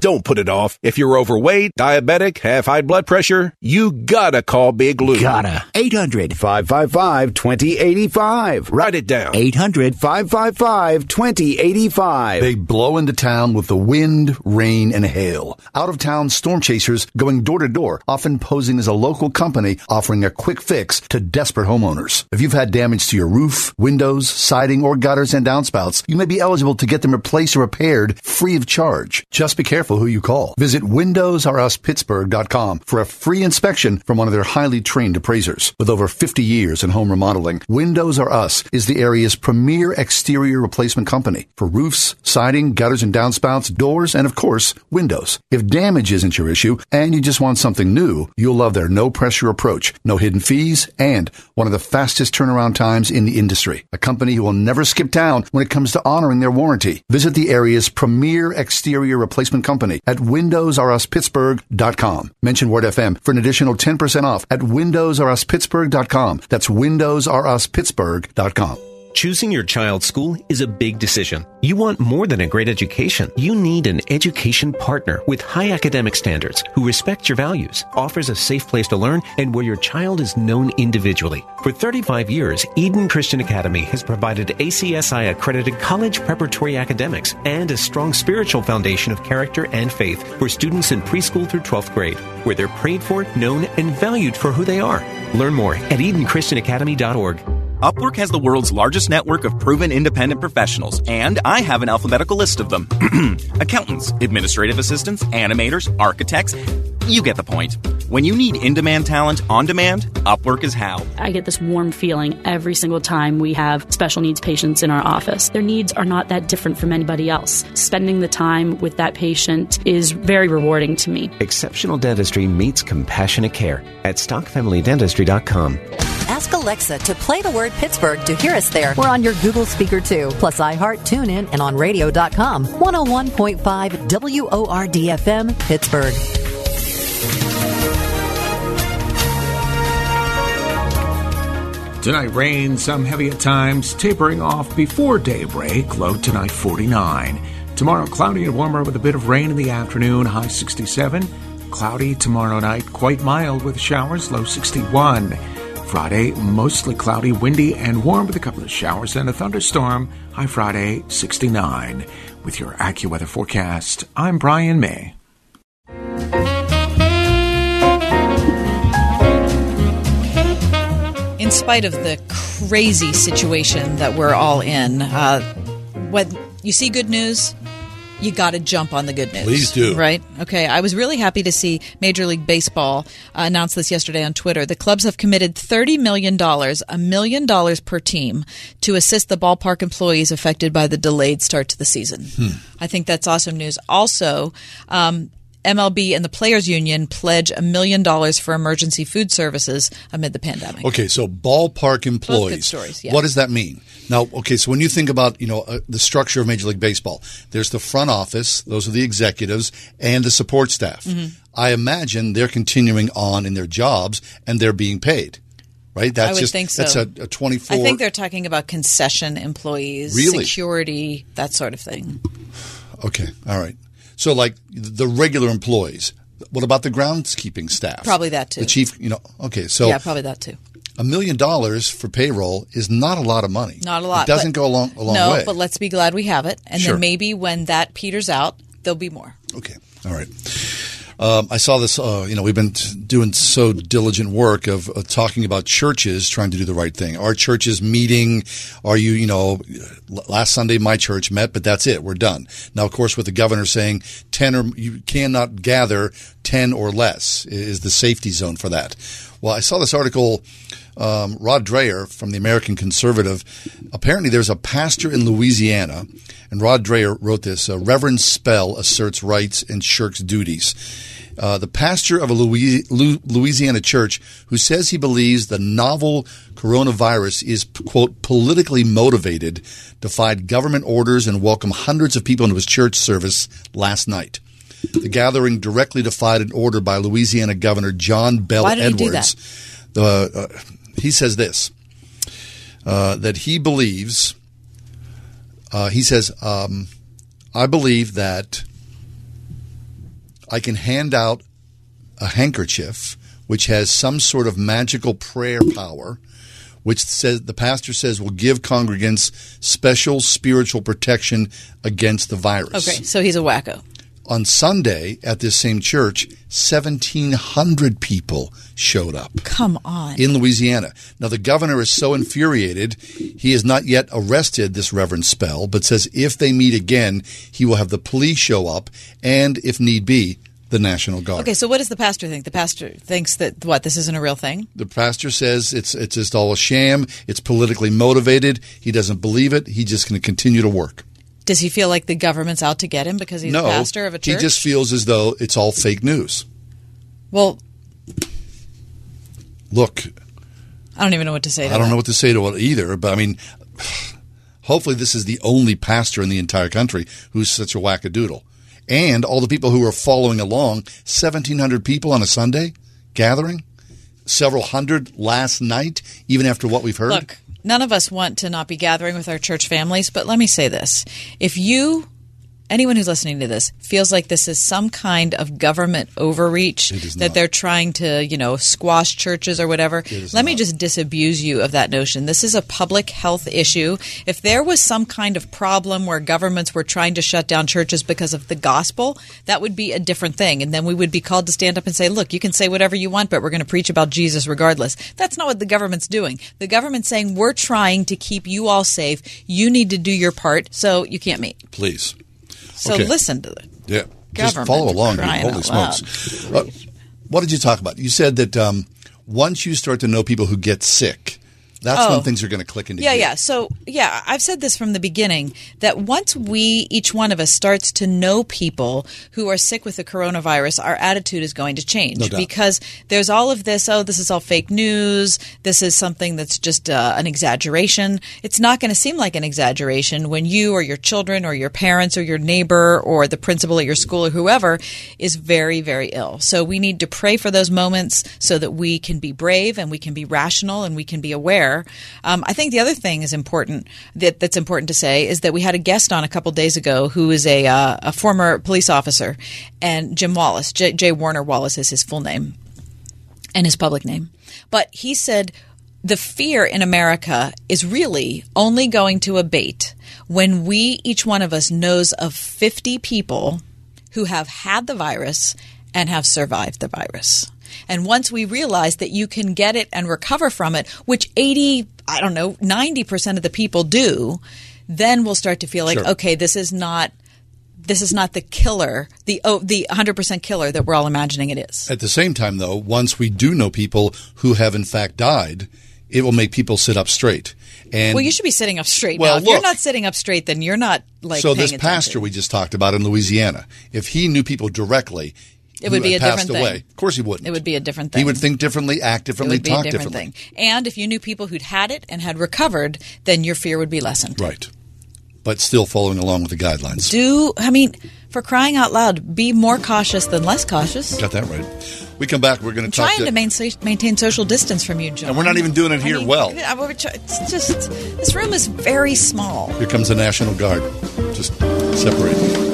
Don't put it off. If you're overweight, diabetic, have high blood pressure, you gotta call Big Lou. Gotta. 800 555 2085. Write it down. 800 555 2085. They blow into town with the wind, rain, and hail. Out of town storm chasers going door to door, often posing as a local company offering a quick fix to desperate homeowners. If you've had damage to your roof, windows, siding, or gutters and downspouts, you may be eligible to get them replaced or repaired free of charge. Just be careful who you call. Visit WindowsRUsPittsburgh.com for a free inspection from one of their highly trained appraisers. With over 50 years in home remodeling, Windows R Us is the area's premier exterior replacement company for roofs, siding, gutters and downspouts, doors, and of course, windows. If damage isn't your issue and you just want something new, you'll love their no pressure approach, no hidden fees, and one of the fastest turnaround times in the industry. A company who will never skip town when it comes to honoring their warranty. Visit the area's premier exterior replacement company at WindowsRUsPittsburgh.com. Mention Word FM for an additional 10% off at WindowsRUsPittsburgh.com. That's WindowsRUsPittsburgh.com. Choosing your child's school is a big decision. You want more than a great education. You need an education partner with high academic standards who respects your values, offers a safe place to learn, and where your child is known individually. For 35 years, Eden Christian Academy has provided ACSI accredited college preparatory academics and a strong spiritual foundation of character and faith for students in preschool through 12th grade, where they're prayed for, known, and valued for who they are. Learn more at EdenChristianAcademy.org. Upwork has the world's largest network of proven independent professionals, and I have an alphabetical list of them <clears throat> accountants, administrative assistants, animators, architects. You get the point. When you need in demand talent on demand, Upwork is how. I get this warm feeling every single time we have special needs patients in our office. Their needs are not that different from anybody else. Spending the time with that patient is very rewarding to me. Exceptional dentistry meets compassionate care at stockfamilydentistry.com. Ask Alexa to play the word Pittsburgh to hear us there. We're on your Google speaker too, plus iHeart, TuneIn, and on radio.com. 101.5 WORDFM, Pittsburgh. Tonight, rain, some heavy at times, tapering off before daybreak. Low tonight, 49. Tomorrow, cloudy and warmer with a bit of rain in the afternoon, high 67. Cloudy tomorrow night, quite mild with showers, low 61. Friday, mostly cloudy, windy, and warm with a couple of showers and a thunderstorm, high Friday, 69. With your AccuWeather forecast, I'm Brian May. In spite of the crazy situation that we're all in, uh, when you see good news, you got to jump on the good news. Please do. Right? Okay. I was really happy to see Major League Baseball uh, announce this yesterday on Twitter. The clubs have committed $30 million, a million dollars per team, to assist the ballpark employees affected by the delayed start to the season. Hmm. I think that's awesome news. Also, um, MLB and the Players Union pledge a million dollars for emergency food services amid the pandemic. Okay, so ballpark employees. stories, yeah. What does that mean? Now, okay, so when you think about you know uh, the structure of Major League Baseball, there's the front office; those are the executives and the support staff. Mhm. I imagine they're continuing on in their jobs and they're being paid, right? That's I would just think so. that's a, a 24. I think they're talking about concession employees, Really? security, that sort of thing. Okay, all right. So, like the regular employees. What about the groundskeeping staff? Probably that too. The chief, you know. Okay, so yeah, probably that too. a million dollars for payroll is not a lot of money. Not a lot. It doesn't but- go a long, a long no, way. but let's be glad we have it, and Sure. then maybe when that peters out, there'll be more. Okay. All right. Um, I saw this. Uh, you know, we've been doing so diligent work of uh, talking about churches trying to do the right thing. Are churches meeting? Are you, you know, last Sunday my church met, but that's it. We're done. Now, of course, with the governor saying ten or you cannot gather ten or less is the safety zone for that. Well, I saw this article. Um, Rod Dreher from the American Conservative. Apparently, there's a pastor in Louisiana, and Rod Dreher wrote this. Uh, Reverend Spell asserts rights and shirks duties. Uh, the pastor of a Louisiana church who says he believes the novel coronavirus is, quote, politically motivated, defied government orders and welcomed hundreds of people into his church service last night. The gathering directly defied an order by Louisiana Governor John Bell Why did he do Edwards. The, uh, he says this uh, that he believes, uh, he says, um, I believe that I can hand out a handkerchief which has some sort of magical prayer power, which says the pastor says will give congregants special spiritual protection against the virus. Okay, so he's a wacko. On Sunday at this same church, 1,700 people showed up Come on. in Louisiana. Now, the governor is so infuriated, he has not yet arrested this Reverend Spell, but says if they meet again, he will have the police show up and, if need be, the National Guard. Okay, so what does the pastor think? The pastor thinks that what this isn't a real thing. The pastor says it's it's just all a sham. It's politically motivated. He doesn't believe it. He's just going to continue to work. Does he feel like the government's out to get him because he's no, a pastor of a church? he just feels as though it's all fake news. well, Look, I don't even know what to say. To I don't that. know what to say to it either, but I mean, hopefully this is the only pastor in the entire country who's such a wackadoodle. And all the people who are following along, 1,700 people on a Sunday gathering, several hundred last night, even after what we've heard. Look, none of us want to not be gathering with our church families, but let me say this. If you, anyone who's listening to this, feels like this is some kind of government overreach, that they're trying to, you know, squash churches or whatever, let me just disabuse you of that notion. This is a public health issue. If there was some kind of problem where governments were trying to shut down churches because of the gospel, that would be a different thing. And then we would be called to stand up and say, look, you can say whatever you want, but we're going to preach about Jesus regardless. That's not what the government's doing. The government's saying, we're trying to keep you all safe. You need to do your part, so you can't meet. Please. So Okay. listen to it. Yeah. Just follow along. Holy smokes. Uh, what did you talk about? You said that um, once you start to know people who get sick, that's Oh. when things are going to click into Yeah, gear. yeah. So, yeah, I've said this from the beginning that once we, each one of us, starts to know people who are sick with the coronavirus, our attitude is going to change No because there's all of this. Oh, this is all fake news. This is something that's just uh, an exaggeration. It's not going to seem like an exaggeration when you or your children or your parents or your neighbor or the principal at your school or whoever is very, very ill. So we need to pray for those moments so that we can be brave and we can be rational and we can be aware. Um, I think the other thing is important that that's important to say is that we had a guest on a couple days ago who is a uh, a former police officer, and Jim Wallace, J. J. Warner Wallace is his full name and his public name. But he said the fear in America is really only going to abate when we, each one of us, knows of 50 people who have had the virus and have survived the virus. And once we realize that you can get it and recover from it, which 80, I don't know, 90% of the people do, then we'll start to feel like, Sure. okay, this is not. This is not the killer, the oh, the 100% killer that we're all imagining it is. At the same time, though, once we do know people who have in fact died, it will make people sit up straight. And well, you should be sitting up straight Well, now. If you're not sitting up straight, then you're not like. so this attention. pastor we just talked about in Louisiana, if he knew people directly, It would be a different thing. away, of course he wouldn't. It would be a different thing. He would think differently, act differently, talk a different differently. thing. And if you knew people who'd had it and had recovered, then your fear would be lessened. Right. But still following along with the guidelines. Do I mean for crying out loud? Be more cautious than less cautious. Got that right. We come back. We're going to talk trying to maintain, maintain social distance from you, John. And we're not even doing it I here mean, well. I- It's just this room is very small. Here comes the National Guard. Just separate.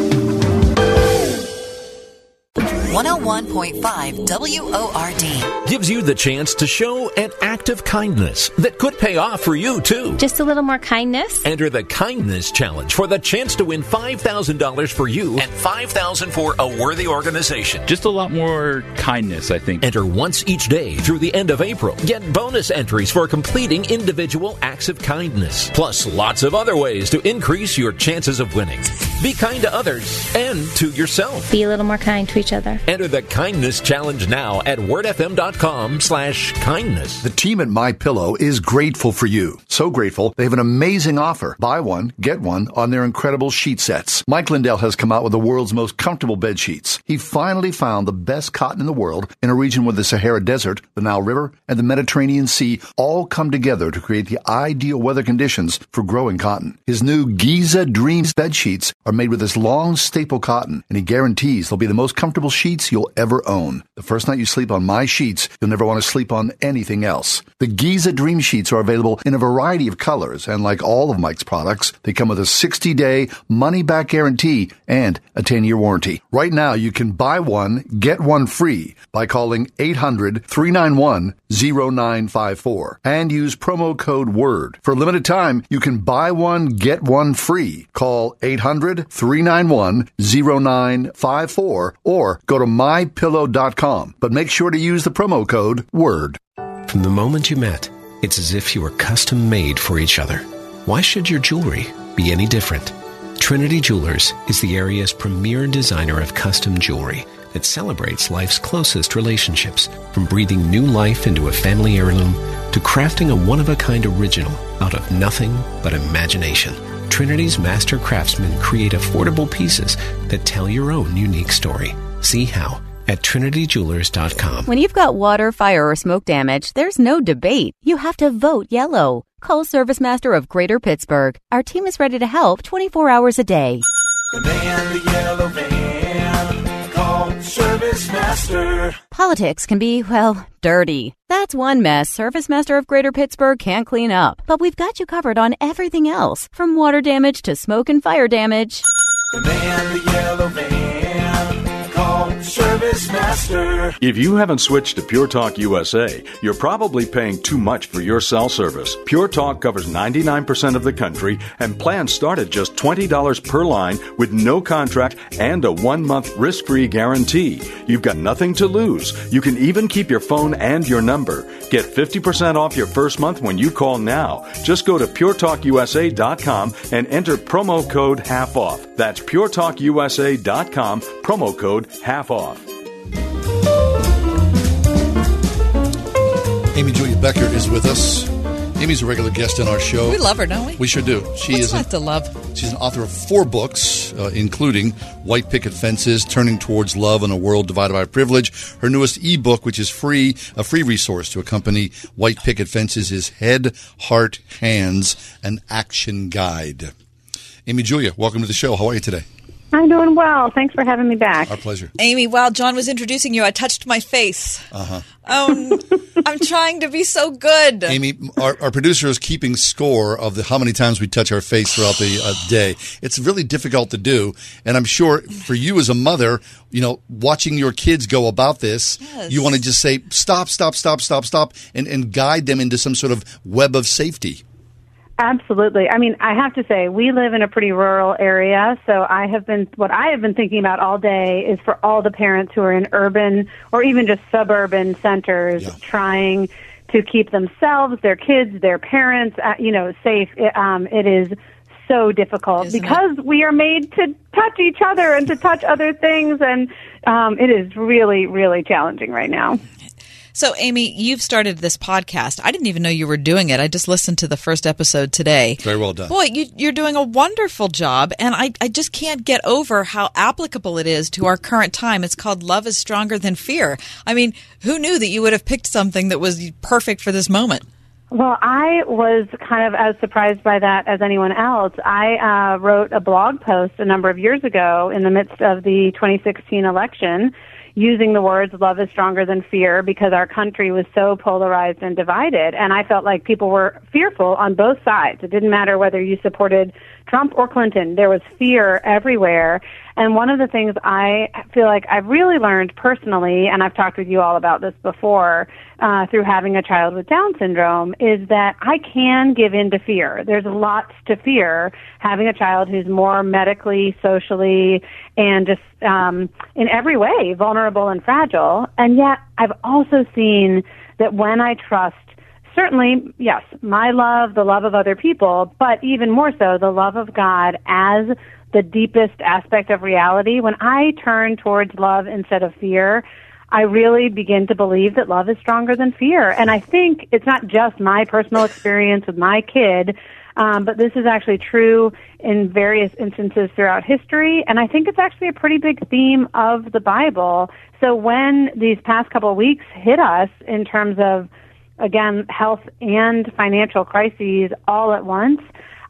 101.5 WORD. Gives you the chance to show an act of kindness that could pay off for you, too. Just a little more kindness? Enter the Kindness Challenge for the chance to win $5,000 for you and $5,000 for a worthy organization. Just a lot more kindness, I think. Enter once each day through the end of April. Get bonus entries for completing individual acts of kindness, plus lots of other ways to increase your chances of winning. Be kind to others and to yourself. Be a little more kind to each other. Enter the Kindness Challenge now at wordfm.com slash kindness. The team at My Pillow is grateful for you. So grateful, they have an amazing offer. Buy one, get one on their incredible sheet sets. Mike Lindell has come out with the world's most comfortable bed sheets. He finally found the best cotton in the world in a region where the Sahara Desert, the Nile River, and the Mediterranean Sea all come together to create the ideal weather conditions for growing cotton. His new Giza Dreams bed sheets are made with this long staple cotton, and he guarantees they'll be the most comfortable sheets you'll ever own. The first night you sleep on my sheets, you'll never want to sleep on anything else. The Giza Dream Sheets are available in a variety of colors, and like all of Mike's products, they come with a 60 day money back guarantee and a 10 year warranty. Right now, you can buy one, get one free by calling 800 391 0954 and use promo code WORD. For a limited time, you can buy one, get one free. Call 800 391 0954 or go to mypillow.com. But make sure to use the promo code WORD. From the moment you met, it's as if you were custom made for each other. Why should your jewelry be any different? Trinity Jewelers is the area's premier designer of custom jewelry that celebrates life's closest relationships, from breathing new life into a family heirloom to crafting a one of a kind original out of nothing but imagination. Trinity's master craftsmen create affordable pieces that tell your own unique story. See how at trinityjewelers.com. When you've got water, fire, or smoke damage, there's no debate. You have to vote yellow. Call Service Master of Greater Pittsburgh. Our team is ready to help 24 hours a day. The man, the yellow van, call Service Master. Politics can be, well, dirty. That's one mess Service Master of Greater Pittsburgh can't clean up. But we've got you covered on everything else, from water damage to smoke and fire damage. The man, the yellow van, call Service Master. If you haven't switched to Pure Talk USA, you're probably paying too much for your cell service. Pure Talk covers 99% of the country, and plans start at just $20 per line with no contract and a one month risk free guarantee. You've got nothing to lose. You can even keep your phone and your number. Get 50% off your first month when you call now. Just go to puretalkusa.com and enter promo code half off. That's puretalkusa.com, promo code half off. Amy Julia Becker is with us. Amy's a regular guest on our show. We love her, don't we? We sure do. She What's is not an, to love? She's an author of four books, uh, including White Picket Fences, Turning Towards Love in a World Divided by Privilege. Her newest ebook, which is free, a free resource to accompany White Picket Fences, is Head, Heart, Hands, an Action Guide. Amy Julia, welcome to the show. How are you today? I'm doing well. Thanks for having me back. Our pleasure. Amy, while John was introducing you, I touched my face. Uh huh. Um, <laughs> I'm trying to be so good. Amy, our, our producer is keeping score of the how many times we touch our face throughout the uh, day. It's really difficult to do, and I'm sure for you as a mother, you know, watching your kids go about this, Yes. you want to just say stop, stop, stop, stop, stop, and and guide them into some sort of web of safety. Absolutely. I mean, I have to say, we live in a pretty rural area, so I have been, what I have been thinking about all day is for all the parents who are in urban or even just suburban centers trying to keep themselves, their kids, their parents, uh, you know, safe. It, um, it is so difficult because we are made to touch each other and to touch other things, and um, it is really, really challenging right now. So, Amy, you've started this podcast. I didn't even know you were doing it. I just listened to the first episode today. Very well done. Boy, you, you're doing a wonderful job, and I, I just can't get over how applicable it is to our current time. It's called Love is Stronger Than Fear. I mean, who knew that you would have picked something that was perfect for this moment? Well, I was kind of as surprised by that as anyone else. I uh, wrote a blog post a number of years ago in the midst of the 2016 election, using the words love is stronger than fear because our country was so polarized and divided. And I felt like people were fearful on both sides. It didn't matter whether you supported Trump or Clinton. There was fear everywhere. And one of the things I feel like I've really learned personally, and I've talked with you all about this before, uh, through having a child with Down syndrome, is that I can give in to fear. There's lots to fear having a child who's more medically, socially, and just um, in every way vulnerable and fragile. And yet, I've also seen that when I trust certainly, yes, my love, the love of other people, but even more so, the love of God as the deepest aspect of reality. When I turn towards love instead of fear, I really begin to believe that love is stronger than fear. And I think it's not just my personal experience with my kid, um, but this is actually true in various instances throughout history. And I think it's actually a pretty big theme of the Bible. So when these past couple of weeks hit us in terms of again, health and financial crises all at once,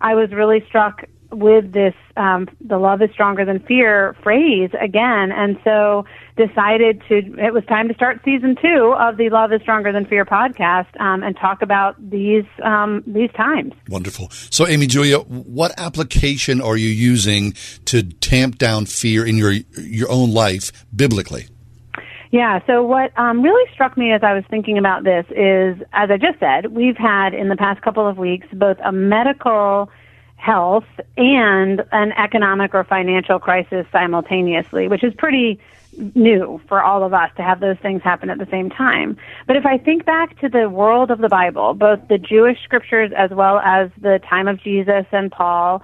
I was really struck with this um, the love is stronger than fear phrase again and so decided to it was time to start season two of the love is stronger than fear podcast um, and talk about these um, these times. Wonderful. So amy julia what application are you using to tamp down fear in your your own life biblically yeah, so what um, really struck me as I was thinking about this is, as I just said, we've had in the past couple of weeks both a medical health and an economic or financial crisis simultaneously, which is pretty new for all of us to have those things happen at the same time. But if I think back to the world of the Bible, both the Jewish scriptures as well as the time of Jesus and Paul,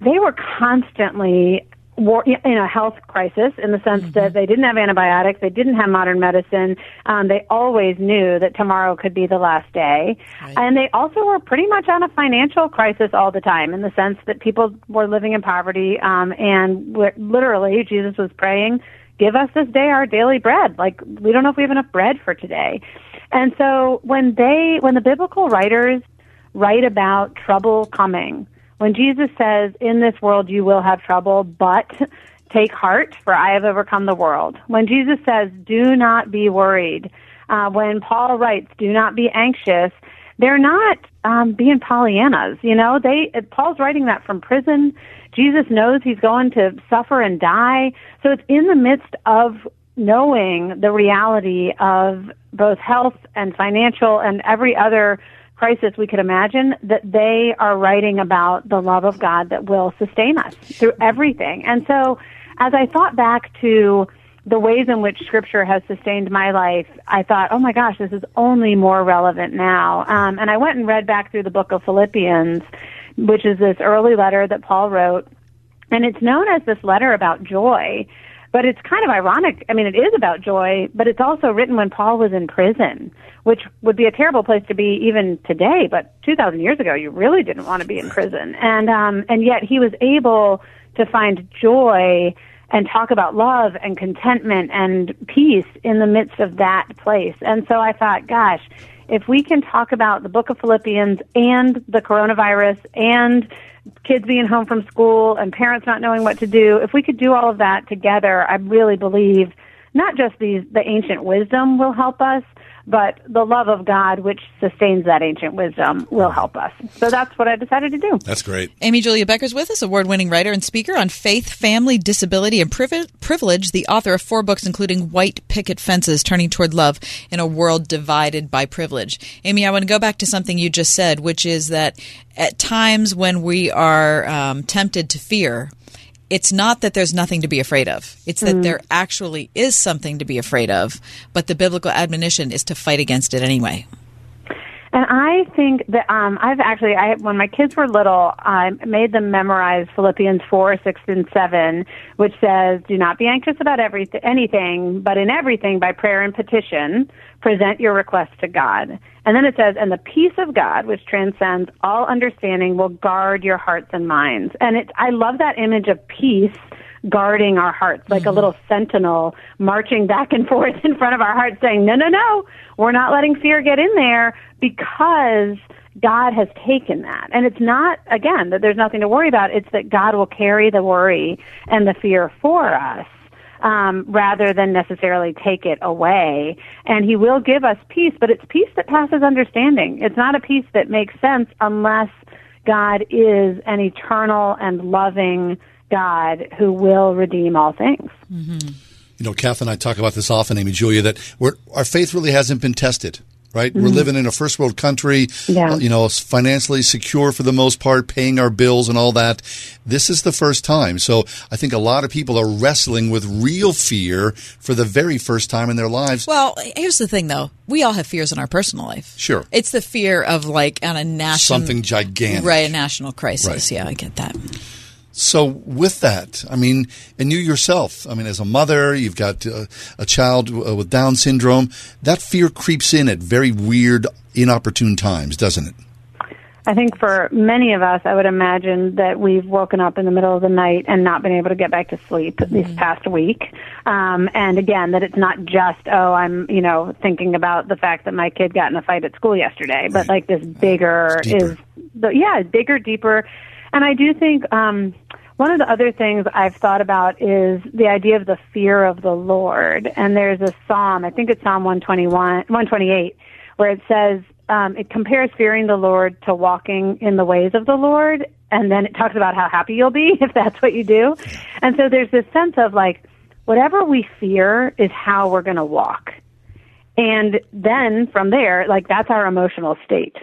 they were constantly war, in a health crisis in the sense mm-hmm. that they didn't have antibiotics, they didn't have modern medicine. Um, they always knew that tomorrow could be the last day, right. and they also were pretty much on a financial crisis all the time in the sense that people were living in poverty, um, and literally Jesus was praying, "Give us this day our daily bread." Like we don't know if we have enough bread for today, and so when they, when the biblical writers write about trouble coming when Jesus says, In this world you will have trouble, but take heart, for I have overcome the world. When Jesus says, Do not be worried, uh, when Paul writes, Do not be anxious, they're not um, being Pollyannas. You know, they Paul's writing that from prison. Jesus knows he's going to suffer and die. So it's in the midst of knowing the reality of both health and financial and every other crisis we could imagine, that they are writing about the love of God that will sustain us through everything. And so, as I thought back to the ways in which Scripture has sustained my life, I thought, oh my gosh, this is only more relevant now. Um, and I went and read back through the book of Philippians, which is this early letter that Paul wrote. And it's known as this letter about joy. But it's kind of ironic. I mean, it is about joy, but it's also written when Paul was in prison which would be a terrible place to be even today. But 2,000 years ago, you really didn't want to be in prison, and um, and yet he was able to find joy and talk about love and contentment and peace in the midst of that place. And so I thought, gosh, if we can talk about the book of Philippians and the coronavirus and kids being home from school and parents not knowing what to do, if we could do all of that together, I really believe not just these the ancient wisdom will help us, but the love of God, which sustains that ancient wisdom, will help us. So that's what I decided to do. That's great. Amy Julia Becker's with us, award winning writer and speaker on faith, family, disability, and privilege, the author of four books, including White Picket Fences Turning Toward Love in a World Divided by Privilege. Amy, I want to go back to something you just said, which is that at times when we are um, tempted to fear, it's not that there's nothing to be afraid of. It's that mm. there actually is something to be afraid of, but the biblical admonition is to fight against it anyway. And I think that um, I've actually, I when my kids were little, I made them memorize Philippians four, six, and seven, which says, "Do not be anxious about everything, anything, but in everything by prayer and petition, present your request to God." And then it says, "And the peace of God, which transcends all understanding, will guard your hearts and minds." And it, I love that image of peace guarding our hearts, like mm-hmm. a little sentinel marching back and <laughs> forth in front of our hearts saying, no, no, no, we're not letting fear get in there because God has taken that. And it's not, again, that there's nothing to worry about. It's that God will carry the worry and the fear for us. Um, rather than necessarily take it away. And He will give us peace, but it's peace that passes understanding. It's not a peace that makes sense unless God is an eternal and loving God who will redeem all things. Mm-hmm. You know, Kath and I talk about this often, Amy Julia, that our faith really hasn't been tested right? Mm-hmm. We're living in a first world country, yeah. uh, you know, financially secure for the most part, paying our bills and all that. This is the first time. So I think a lot of people are wrestling with real fear for the very first time in their lives. Well, here's the thing though. We all have fears in our personal life. Sure. It's the fear of like on a national something gigantic. Right, a national crisis. Right. Yeah, I get that. So with that, I mean, and you yourself, I mean, as a mother, you've got uh, a child uh, with Down syndrome. That fear creeps in at very weird, inopportune times, doesn't it? I think for many of us, I would imagine that we've woken up in the middle of the night and not been able to get back to sleep mm-hmm. this past week. Um, and again, that it's not just, oh, I'm, you know, thinking about the fact that my kid got in a fight at school yesterday, right. but like this bigger is, the, yeah, bigger, deeper. And I do think, um, one of the other things I've thought about is the idea of the fear of the Lord. And there's a psalm, I think it's Psalm 121, 128, where it says, um, it compares fearing the Lord to walking in the ways of the Lord. And then it talks about how happy you'll be <laughs> if that's what you do. And so there's this sense of like, whatever we fear is how we're going to walk. And then from there, like that's our emotional state.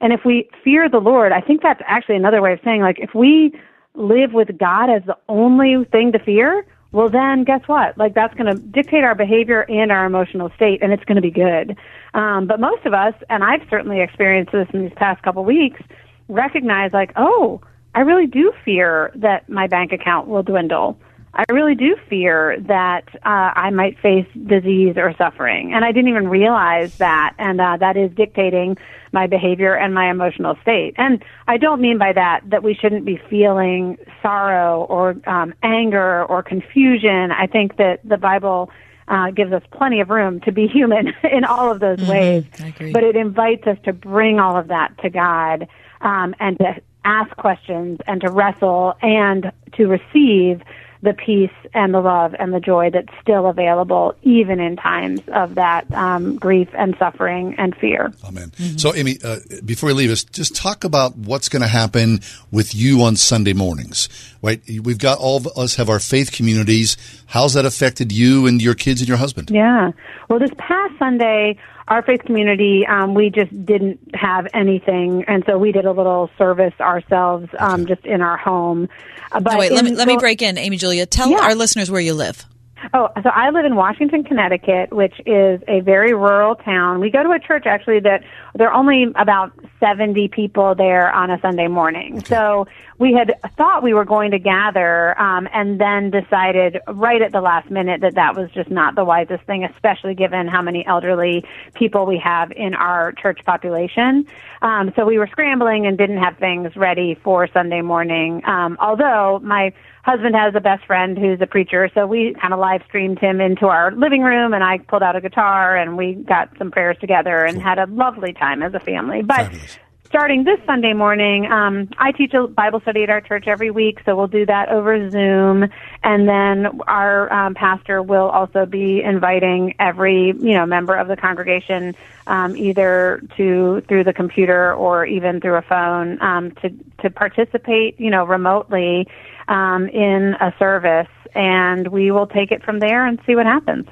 And if we fear the Lord, I think that's actually another way of saying like if we live with God as the only thing to fear, well then guess what? Like that's going to dictate our behavior and our emotional state, and it's going to be good. Um, but most of us, and I've certainly experienced this in these past couple weeks, recognize like, oh, I really do fear that my bank account will dwindle. I really do fear that uh, I might face disease or suffering, and I didn't even realize that, and uh, that is dictating my behavior and my emotional state. And I don't mean by that that we shouldn't be feeling sorrow or um, anger or confusion. I think that the Bible uh, gives us plenty of room to be <laughs> human in all of those mm-hmm. ways. But it invites us to bring all of that to God um, and to ask questions and to wrestle and to receive the peace and the love and the joy that's still available even in times of that um, grief and suffering and fear. Amen. Mm-hmm. So, Amy, uh, before we leave us, just talk about what's going to happen with you on Sunday mornings. Right? We've got all of us have our faith communities. How's that affected you and your kids and your husband? Yeah. Well, this past Sunday, our faith community, um, we just didn't have anything, and so we did a little service ourselves, um, just in our home. Uh, but wait, let me let me break in, Amy Julia. Tell yeah. our listeners where you live. Oh, so I live in Washington, Connecticut, which is a very rural town. We go to a church actually that there are only about 70 people there on a Sunday morning. So we had thought we were going to gather, um, and then decided right at the last minute that that was just not the wisest thing, especially given how many elderly people we have in our church population. Um, so we were scrambling and didn't have things ready for Sunday morning. Um, although my husband has a best friend who's a preacher, so we kind of live streamed him into our living room, and I pulled out a guitar and we got some prayers together and had a lovely time as a family. But Fabulous. starting this Sunday morning, um, I teach a Bible study at our church every week, so we'll do that over Zoom, and then our um, pastor will also be inviting every you know member of the congregation um, either to through the computer or even through a phone um, to to participate you know remotely um, in a service, and we will take it from there and see what happens.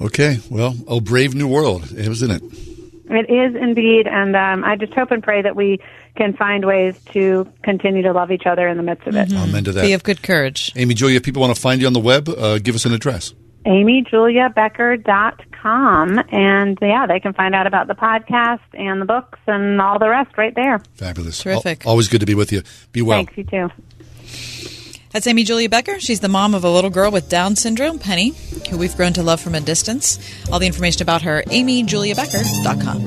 Okay, well, oh, brave new world, isn't it? It is indeed, and um, I just hope and pray that we can find ways to continue to love each other in the midst of it. Mm-hmm. Amen to that. Be of good courage. Amy Julia, if people want to find you on the web, uh, give us an address. AmyJuliaBecker.com. And yeah, they can find out about the podcast and the books and all the rest right there. Fabulous. Terrific. Al- always good to be with you. Be well. Thanks, you too. That's Amy Julia Becker. She's the mom of a little girl with Down syndrome, Penny, who we've grown to love from a distance. All the information about her, amyjuliabecker.com.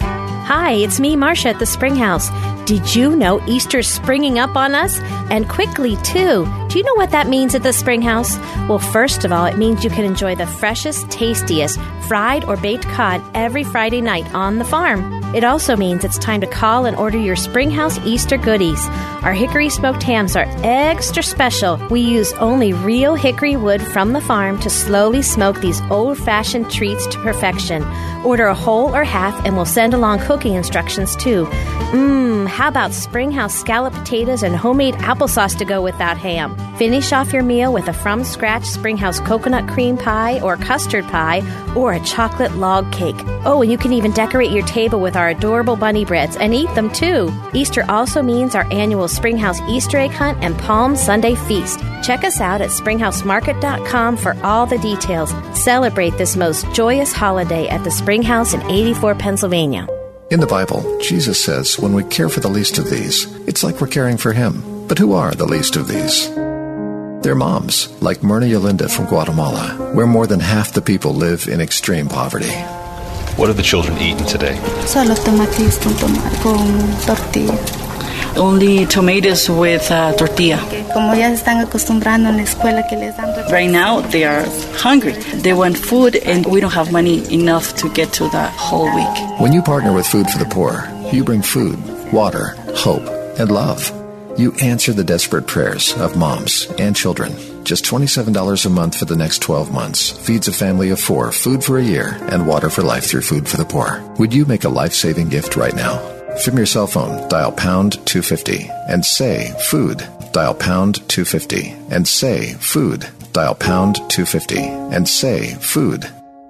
Hi, it's me, Marcia, at the Springhouse. Did you know Easter's springing up on us? And quickly, too. Do you know what that means at the Springhouse? Well, first of all, it means you can enjoy the freshest, tastiest fried or baked cod every Friday night on the farm. It also means it's time to call and order your Springhouse Easter goodies. Our hickory smoked hams are extra special. We use only real hickory wood from the farm to slowly smoke these old fashioned treats to perfection. Order a whole or half, and we'll send along cooking instructions too. Mmm, how about Springhouse scallop potatoes and homemade applesauce to go with that ham? Finish off your meal with a from scratch Springhouse coconut cream pie or custard pie or a chocolate log cake. Oh, and you can even decorate your table with our adorable bunny breads and eat them too. Easter also means our annual Springhouse Easter egg hunt and Palm Sunday feast. Check us out at springhousemarket.com for all the details. Celebrate this most joyous holiday at the Springhouse in 84, Pennsylvania. In the Bible, Jesus says when we care for the least of these, it's like we're caring for Him. But who are the least of these? They're moms, like Myrna Yolinda from Guatemala, where more than half the people live in extreme poverty. What are the children eating today? Solo tomates con, toma- con tortilla. Only tomatoes with uh, tortilla. Como ya se están acostumbrando en la escuela que les dan Right now, they are hungry. They want food, and we don't have money enough to get to the whole week. When you partner with Food for the Poor, you bring food, water, hope, and love. You answer the desperate prayers of moms and children. Just $27 a month for the next 12 months feeds a family of four food for a year and water for life through Food for the Poor. Would you make a life saving gift right now? From your cell phone, dial pound 250 and say food. Dial pound 250 and say food. Dial pound 250 and say food.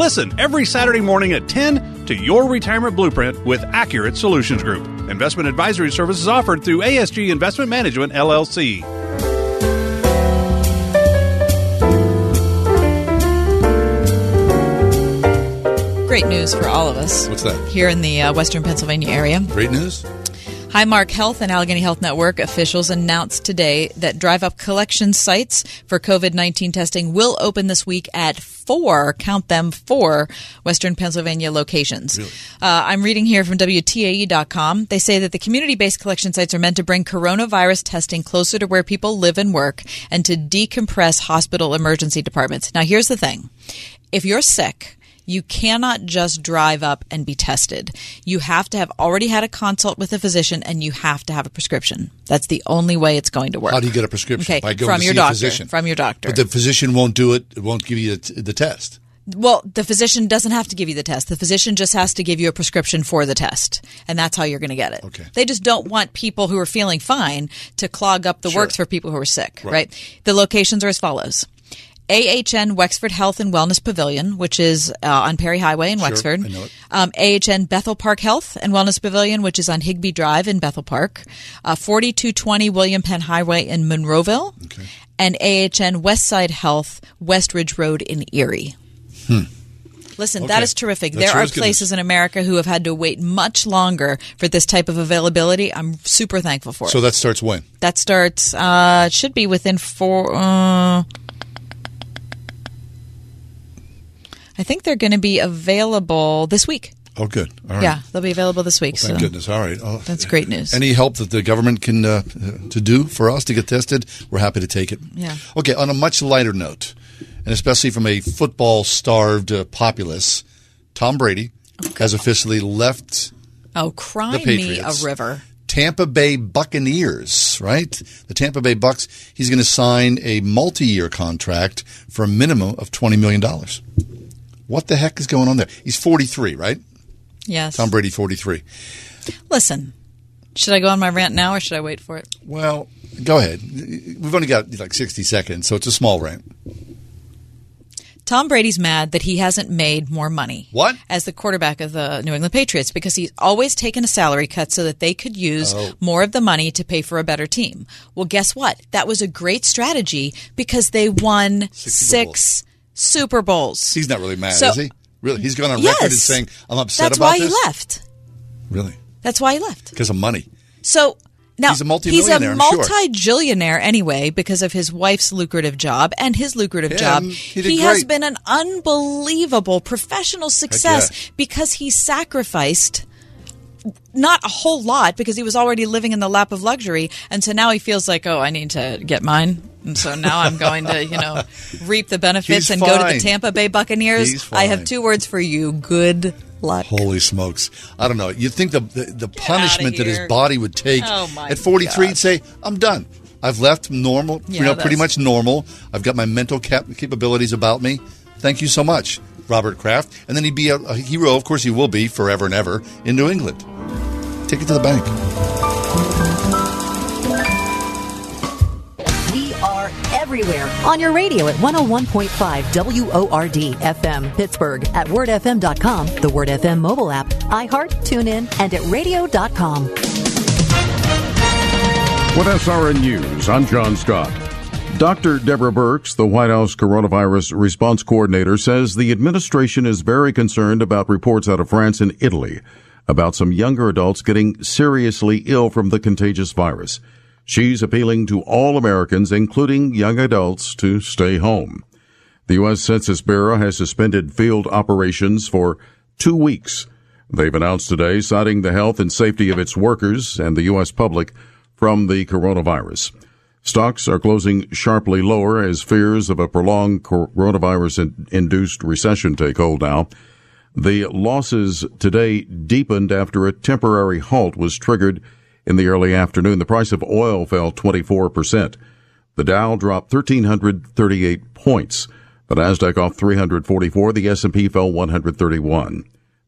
Listen every Saturday morning at 10 to Your Retirement Blueprint with Accurate Solutions Group. Investment advisory services offered through ASG Investment Management, LLC. Great news for all of us. What's that? Here in the uh, Western Pennsylvania area. Great news? Highmark Health and Allegheny Health Network officials announced today that drive up collection sites for COVID 19 testing will open this week at four, count them, four Western Pennsylvania locations. Uh, I'm reading here from WTAE.com. They say that the community based collection sites are meant to bring coronavirus testing closer to where people live and work and to decompress hospital emergency departments. Now, here's the thing if you're sick, you cannot just drive up and be tested. You have to have already had a consult with a physician and you have to have a prescription. That's the only way it's going to work. How do you get a prescription? Okay, By going from to your see doctor. a physician. From your doctor. But the physician won't do it. It won't give you the, the test. Well, the physician doesn't have to give you the test. The physician just has to give you a prescription for the test, and that's how you're going to get it. Okay. They just don't want people who are feeling fine to clog up the works for people who are sick, Right. right? The locations are as follows. AHN Wexford Health and Wellness Pavilion, which is uh, on Perry Highway in Sure, Wexford. I know it. Um, AHN Bethel Park Health and Wellness Pavilion, which is on Higbee Drive in Bethel Park. Uh, 4220 William Penn Highway in Monroeville. And AHN Westside Health, West Ridge Road in Erie. Hmm. Listen, Okay. that is terrific. That there sure are places in America who have had to wait much longer for this type of availability. I'm super thankful for it. So that starts when? That starts, uh, should be within four, uh, I think they're going to be available this week. Oh, good. All right. Yeah, they'll be available this week. Well, thank so goodness. All right. Oh, That's great news. Any help that the government can uh, to do for us to get tested, we're happy to take it. Yeah. Okay. On a much lighter note, and especially from a football-starved uh, populace, Tom Brady has officially left Oh, cry the me a river. Tampa Bay Buccaneers, right? The Tampa Bay Bucks. He's going to sign a multi-year contract for a minimum of twenty million dollars. What the heck is going on there? He's forty-three, right? Yes. Tom Brady, forty-three. Listen, should I go on my rant now or should I wait for it? Well, Go ahead. We've only got like 60 seconds, so it's a small rant. Tom Brady's mad that he hasn't made more money. What? As the quarterback of the New England Patriots because he's always taken a salary cut so that they could use Oh. more of the money to pay for a better team. Well, guess what? That was a great strategy because they won six Super Bowls. He's not really mad, So- is he? Really? He's gone on record and Yes. saying, I'm upset about this." That's why he left. Really? That's why he left. Because of money. So now He's a multimillionaire, He's a sure. multi-gillionaire anyway because of his wife's lucrative job and his lucrative Him, job. he did has been an unbelievable professional success because he sacrificed not a whole lot because he was already living in the lap of luxury and so now he feels like oh I need to get mine and so now I'm going to you know <laughs> reap the benefits He's and go to the. Tampa Bay Buccaneers. I have two words for you. Good luck. Holy smokes. I don't know. You'd think the, the, the punishment that his body would take Oh, at 43, God. he'd say, I'm done. I've left normal, you Yeah, know, pretty much normal. I've got my mental cap- capabilities about me. Thank you so much, Robert Kraft. And then he'd be a, a hero. Of course, he will be forever and ever in New England. Take it to the bank. Everywhere on your radio at 101.5 WORD FM Pittsburgh at wordfm.com, the Word FM mobile app, iHeart, TuneIn, and at radio.com. With SRN News, I'm John Scott. Dr. Deborah Birx, the White House coronavirus response coordinator, says the administration is very concerned about reports out of France and Italy about some younger adults getting seriously ill from the contagious virus. She's appealing to all Americans, including young adults, to stay home. The U.S. Census Bureau has suspended field operations for two weeks. They've announced today, citing the health and safety of its workers and the U.S. public from the coronavirus. Stocks are closing sharply lower as fears of a prolonged coronavirus induced recession take hold now. The losses today deepened after a temporary halt was triggered in the early afternoon. The price of oil fell 24%. The Dow dropped 1338 points. The Nasdaq off 344. The S&P fell 131.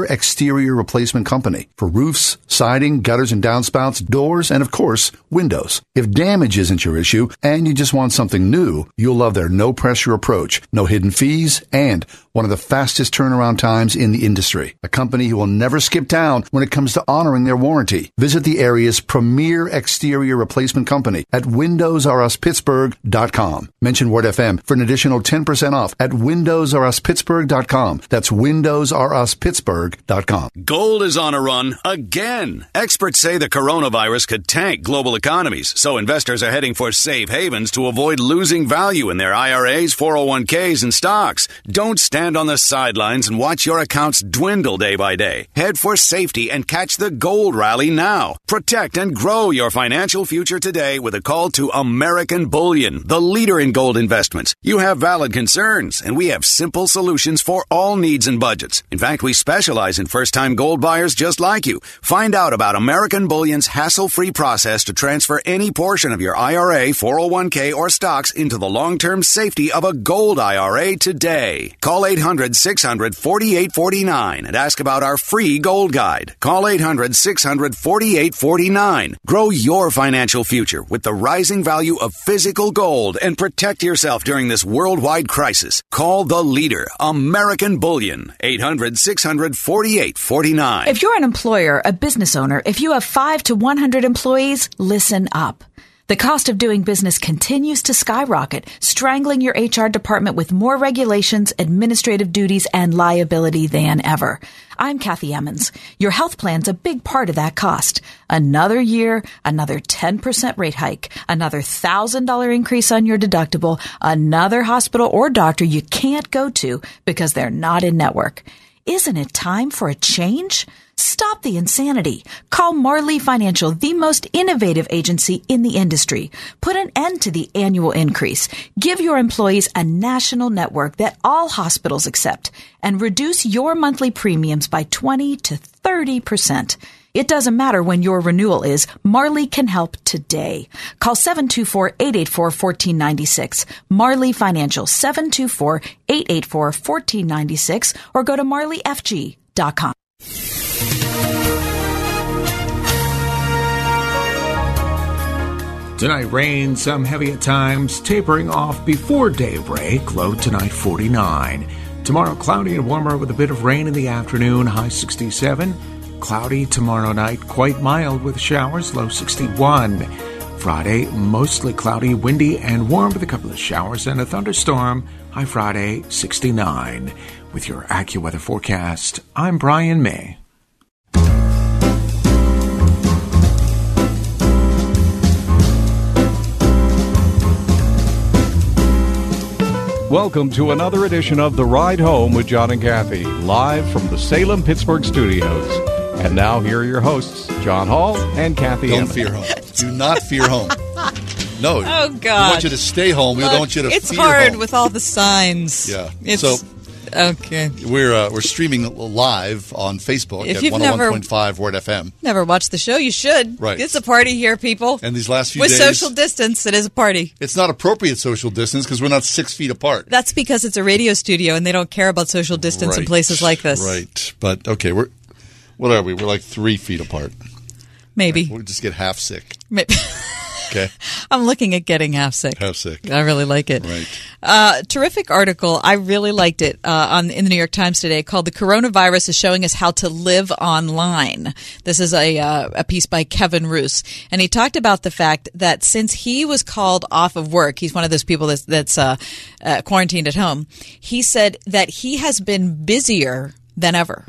exterior replacement company for roofs, siding, gutters and downspouts, doors, and of course, windows. If damage isn't your issue and you just want something new, you'll love their no pressure approach, no hidden fees, and one of the fastest turnaround times in the industry. A company who will never skip town when it comes to honoring their warranty. Visit the area's premier exterior replacement company at WindowsRUsPittsburgh.com. Mention Word FM for an additional 10% off at WindowsRUsPittsburgh.com. That's WindowsRUsPittsburgh.com. Gold is on a run again. Experts say the coronavirus could tank global economies, so investors are heading for safe havens to avoid losing value in their IRAs, 401ks, and stocks. Don't stand on the sidelines and watch your accounts dwindle day by day. Head for safety and catch the gold rally now. Protect and grow your financial future today with a call to American Bullion, the leader in gold investments. You have valid concerns, and we have simple solutions for all needs and budgets. In fact, we specialize in first time gold buyers just like you. Find out about American Bullion's hassle free process to transfer any portion of your IRA, 401k, or stocks into the long term safety of a gold IRA today. Call 800 600 4849 and ask about our free gold guide. Call 800 600 4849. Grow your financial future with the rising value of physical gold and protect yourself during this worldwide crisis. Call the leader, American Bullion. 800 600 4849. If you're an employer, a business owner, if you have 5 to 100 employees, listen up. The cost of doing business continues to skyrocket, strangling your HR department with more regulations, administrative duties, and liability than ever. I'm Kathy Emmons. Your health plan's a big part of that cost. Another year, another 10% rate hike, another $1,000 increase on your deductible, another hospital or doctor you can't go to because they're not in network. Isn't it time for a change? Stop the insanity. Call Marley Financial, the most innovative agency in the industry. Put an end to the annual increase. Give your employees a national network that all hospitals accept and reduce your monthly premiums by 20 to 30%. It doesn't matter when your renewal is. Marley can help today. Call 724-884-1496. Marley Financial 724-884-1496 or go to marleyfg.com. Tonight, rain, some heavy at times, tapering off before daybreak. Low tonight, 49. Tomorrow, cloudy and warmer with a bit of rain in the afternoon, high 67. Cloudy tomorrow night, quite mild with showers, low 61. Friday, mostly cloudy, windy, and warm with a couple of showers and a thunderstorm, high Friday, 69. With your AccuWeather forecast, I'm Brian May. Welcome to another edition of The Ride Home with John and Kathy, live from the Salem Pittsburgh studios. And now, here are your hosts, John Hall and Kathy Don't Emmons. fear home. Do not fear home. No. <laughs> Oh, God. We want you to stay home. We Look, don't want you to It's fear hard home. with all the signs. Yeah. It's, so okay. we're uh, we're streaming live on Facebook If at you've never- 101.5 Word FM. Never watched the show. You should. Right. It's a party here, people. And these last few With days, social distance, it is a party. it's not appropriate social distance because we're not six feet apart. That's because it's a radio studio and they don't care about social distance in places like this. Right. But okay, we're what are we? We're like three feet apart. Maybe. We'll just get half sick. Maybe. <laughs> Okay. <laughs> I'm looking at getting half sick. Half sick. I really like it. Right. Uh, terrific article. I really liked it uh, on in the New York Times today called "The Coronavirus is Showing Us How to Live Online." This is a uh, a piece by Kevin Roose, and he talked about the fact that since he was called off of work, he's one of those people that's, that's uh, uh, quarantined at home. He said that he has been busier than ever.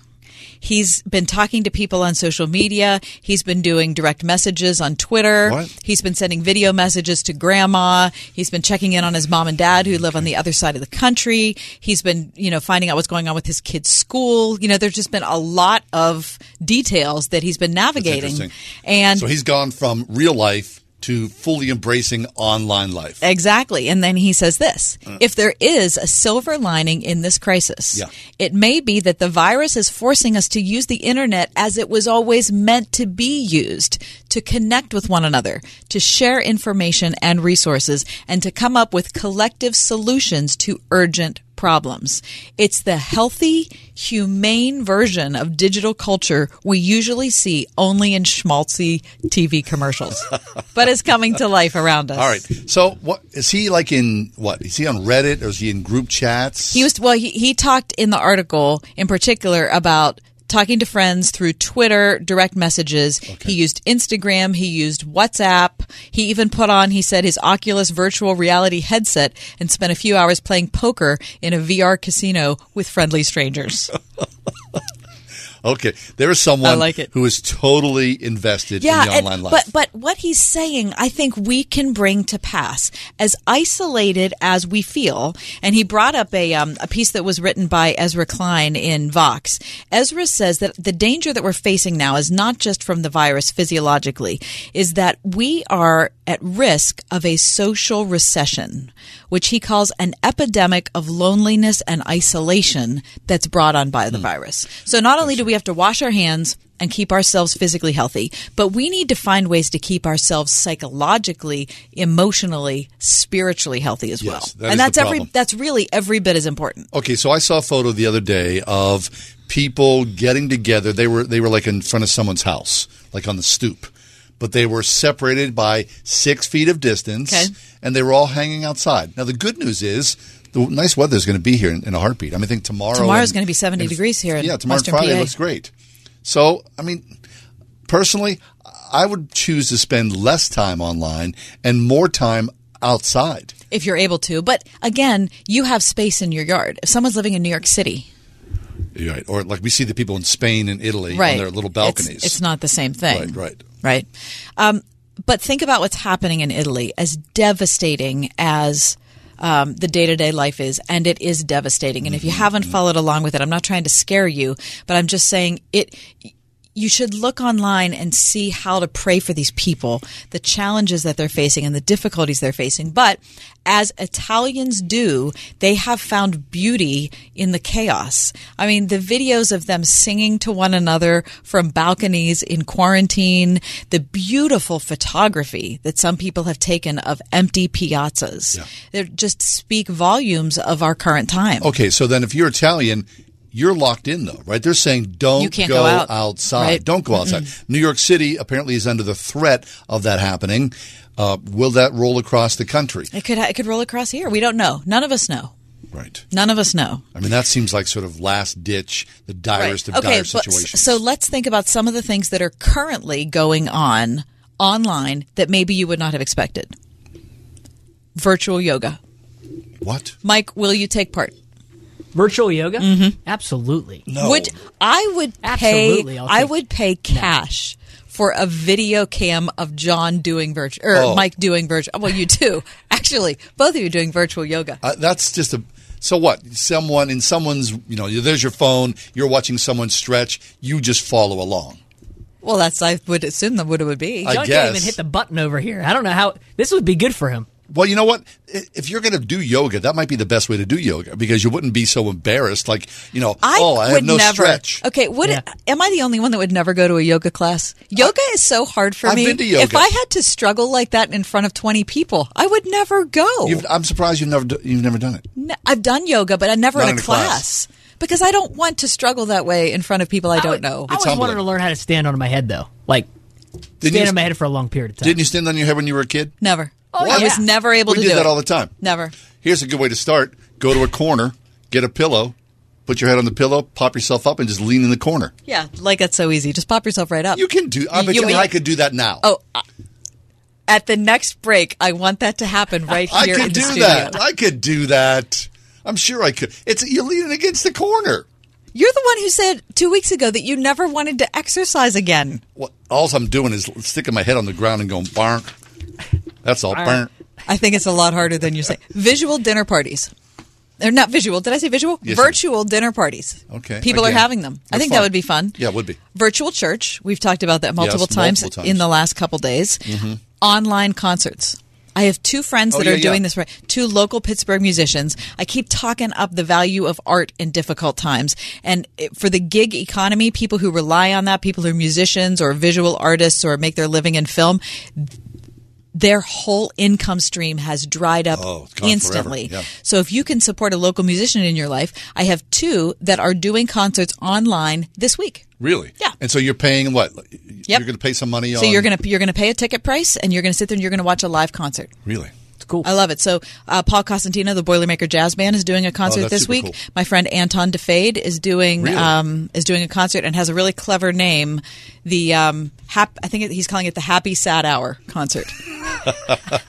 He's been talking to people on social media. He's been doing direct messages on Twitter. What? He's been sending video messages to grandma. He's been checking in on his mom and dad who live on the other side of the country. He's been, you know, finding out what's going on with his kid's school. You know, there's just been a lot of details that he's been navigating. And so he's gone from real life to fully embracing online life. Exactly. And then he says this if there is a silver lining in this crisis, Uh. Yeah. it may be that the virus is forcing us to use the internet as it was always meant to be used to connect with one another, to share information and resources, and to come up with collective solutions to urgent problems. It's the healthy, humane version of digital culture we usually see only in schmaltzy TV commercials, <laughs> but it's coming to life around us. All right. So what is he like in what? Is he on Reddit or is he in group chats? He was well. He, he talked in the article in particular about talking to friends through Twitter, direct messages. He used Instagram. He used WhatsApp. He even put on, he said, his Oculus virtual reality headset and spent a few hours playing poker in a VR casino with friendly strangers. <laughs> Okay, there is someone like who is totally invested yeah, in the and- online life. but but what he's saying, I think we can bring to pass as isolated as we feel. And he brought up a um, a piece that was written by Ezra Klein in Vox. Ezra says that the danger that we're facing now is not just from the virus physiologically, is that we are at risk of a social recession, which he calls an epidemic of loneliness and isolation that's brought on by the hmm. virus. So not only do we have to wash our hands and keep ourselves physically healthy, but we need to find ways to keep ourselves psychologically, emotionally, spiritually healthy as well. that is and that's every that's really every bit as important. Okay, so I saw a photo the other day of people getting together. They were they were like in front of someone's house, like on the stoop, but they were separated by six feet of distance, Okay. And they were all hanging outside. Now the good news is the nice weather is going to be here in, in a heartbeat. I mean, I think tomorrow Tomorrow's and- going to be 70 and- degrees here in Yeah, tomorrow Western Friday PA. looks great. So I mean, personally, I would choose to spend less time online and more time outside. If you're able to. But again, you have space in your yard. If someone's living in New York City, Right. Or like we see the people in Spain and Italy right. on their little It's- balconies. It's, not the same thing. Right, right. Right. Um, but think about what's happening in Italy, as devastating as um, the day to day life is, and it is devastating. And if you Mm-hmm. haven't followed along with it, I'm not trying to scare you, but I'm just saying it. You should look online and see how to pray for these people, the challenges that they're facing and the difficulties they're facing. But as Italians do, they have found beauty in the chaos. I mean, the videos of them singing to one another from balconies in quarantine, the beautiful photography that some people have taken of empty piazzas. They just speak volumes of our current time. Okay, so then if you're Italian, you're locked in though, right? They're saying don't go, go out. outside. Right. Don't go outside. New York City apparently is under the threat of that happening. Uh, will that roll across the country? It could it could roll across here. We don't know. None of us know. Right. None of us know. I mean, that seems like sort of last ditch, the direst of okay, dire situations. so let's think about some of the things that are currently going on online that maybe you would not have expected. Virtual yoga. What? Mike, will you take part? Virtual yoga? Mm-hmm. Absolutely. Would I would Absolutely, pay I'll I take- would pay cash for a video cam of John doing virtual or Oh. Mike doing virtual. Well, you too. <laughs> Actually, both of you doing virtual yoga. Uh, that's just a. So what? Someone in someone's, you know, there's your phone. You're watching someone stretch. You just follow along. Well, that's I would assume that what it would be. I John guess. can't even hit the button over here. I don't know how this would be good for him. Well, you know what? If you're going to do yoga, that might be the best way to do yoga because you wouldn't be so embarrassed. Like, you know, I oh, I have would no never. stretch. Okay, would am I the only one that would never go to a yoga class? Yoga is so hard for I've me. been to yoga. If I had to struggle like that in front of twenty people, I would never go. You've, I'm surprised you've never you've never done it. No, I've done yoga, but I never Not in a in a class. class. because I don't want to struggle that way in front of people I don't know. I always wanted to learn how to stand on my head though, like Didn't stand you- on my head for a long period of time. Didn't you stand on your head when you were a kid? Never. Oh, I was never able we to did do that it. all the time. Never. Here's a good way to start: go to a corner, get a pillow, put your head on the pillow, pop yourself up, and just lean in the corner. Yeah, like that's so easy. Just pop yourself right up. You can do. I bet you, mean- I could do that now. Oh, uh, at the next break, I want that to happen right I here could in the do studio. that. I could do that. I'm sure I could. It's you're leaning against the corner. You're the one who said two weeks ago that you never wanted to exercise again. What, all I'm doing is sticking my head on the ground and going bark. That's all. burnt. I think it's a lot harder than you say. Visual dinner parties. They're not visual. Did I say visual? Yes, Virtual dinner parties. Okay. People Again, are having them. I think fun. that would be fun. Yeah, it would be. Virtual church. We've talked about that multiple, Yes, times, multiple times. in the last couple days. Mhm. Online concerts. I have two friends Oh, that yeah, are doing yeah. this right. Two local Pittsburgh musicians. I keep talking up the value of art in difficult times. And it- for the gig economy, people who rely on that, people who are musicians or visual artists or make their living in film, their whole income stream has dried up Oh, instantly. Yeah. So if you can support a local musician in your life, I have two that are doing concerts online this week. Really? Yeah. And so you're paying what? You're going to pay some money So on. you're gonna you're gonna pay a ticket price and you're gonna sit there and you're gonna watch a live concert. really. Cool. I love it. So uh, Paul Cosentino, the Boilermaker Jazz Band, is doing a concert Oh, this week. cool. My friend Anton DeFade is doing Really? um, is doing a concert and has a really clever name. The um, hap- I think he's calling it the Happy Sad Hour concert. <laughs> <laughs>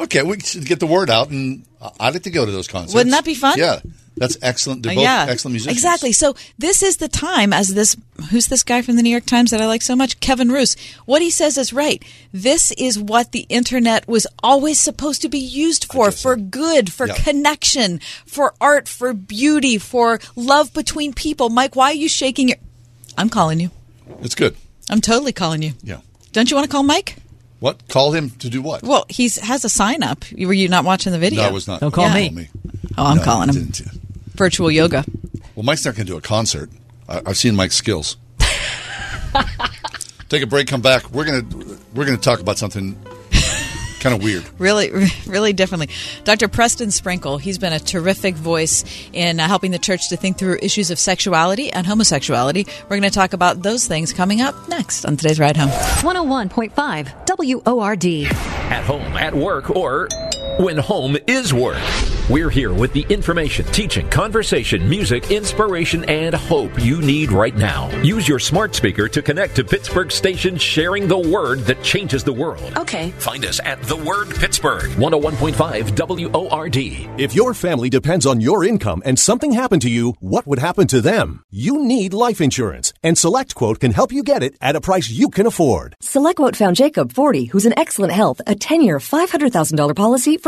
Okay, we should get the word out, and I'd like to go to those concerts. Wouldn't that be fun? Yeah, that's excellent. They're Uh, both yeah, excellent musicians. Exactly. So this is the time as this who's this guy from the New York Times that I like so much, Kevin Roose. What he says is right. This is what the internet was always supposed to be used for for good, for Yeah. connection, for art, for beauty, for love between people. Mike, why are you shaking your I'm calling you. It's good. I'm totally calling you. Yeah. Don't you want to call Mike? What? Call him to do what? Well, he has a sign up. Were you not watching the video? No, I was not. Don't call Yeah. me. Oh, I'm No, calling him. Didn't. Virtual yoga. Well, Mike's not going to do a concert. I, I've seen Mike's skills. <laughs> Take a break. Come back. We're gonna we're gonna talk about something kind of weird. <laughs> really, really differently. Dr. Preston Sprinkle, he's been a terrific voice in uh, helping the church to think through issues of sexuality and homosexuality. We're going to talk about those things coming up next on today's Ride Home. 101.5 WORD. At home, at work, or when home is work. We're here with the information, teaching, conversation, music, inspiration, and hope you need right now. Use your smart speaker to connect to Pittsburgh station sharing the word that changes the world. Okay. Find us at The Word Pittsburgh, 101.5 WORD. If your family depends on your income and something happened to you, what would happen to them? You need life insurance, and SelectQuote can help you get it at a price you can afford. SelectQuote found Jacob, 40, who's in excellent health, a 10 year, $500,000 policy for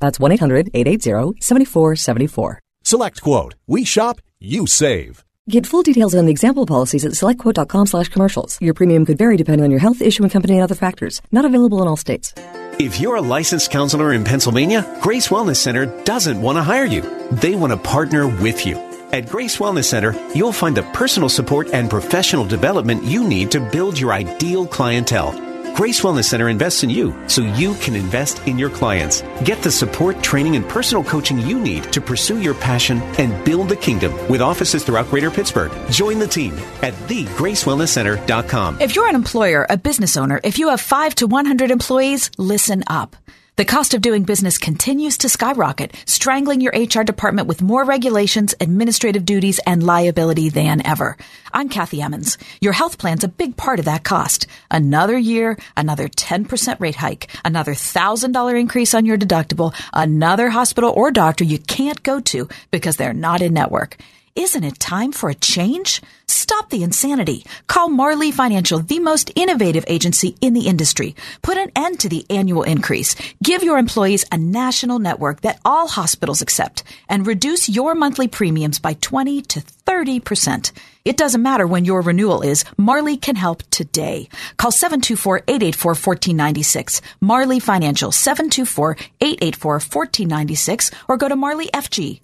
That's 1 800 880 7474. Select Quote. We shop, you save. Get full details on the example policies at selectquote.com slash commercials. Your premium could vary depending on your health, issuing company, and other factors. Not available in all states. If you're a licensed counselor in Pennsylvania, Grace Wellness Center doesn't want to hire you. They want to partner with you. At Grace Wellness Center, you'll find the personal support and professional development you need to build your ideal clientele. Grace Wellness Center invests in you so you can invest in your clients. Get the support, training, and personal coaching you need to pursue your passion and build the kingdom with offices throughout Greater Pittsburgh. Join the team at thegracewellnesscenter.com. If you're an employer, a business owner, if you have 5 to 100 employees, listen up. The cost of doing business continues to skyrocket, strangling your HR department with more regulations, administrative duties, and liability than ever. I'm Kathy Emmons. Your health plan's a big part of that cost. Another year, another 10% rate hike, another $1,000 increase on your deductible, another hospital or doctor you can't go to because they're not in network. Isn't it time for a change? Stop the insanity. Call Marley Financial, the most innovative agency in the industry. Put an end to the annual increase. Give your employees a national network that all hospitals accept and reduce your monthly premiums by 20 to 30%. It doesn't matter when your renewal is. Marley can help today. Call 724-884-1496. Marley Financial, 724-884-1496 or go to marleyfg.com.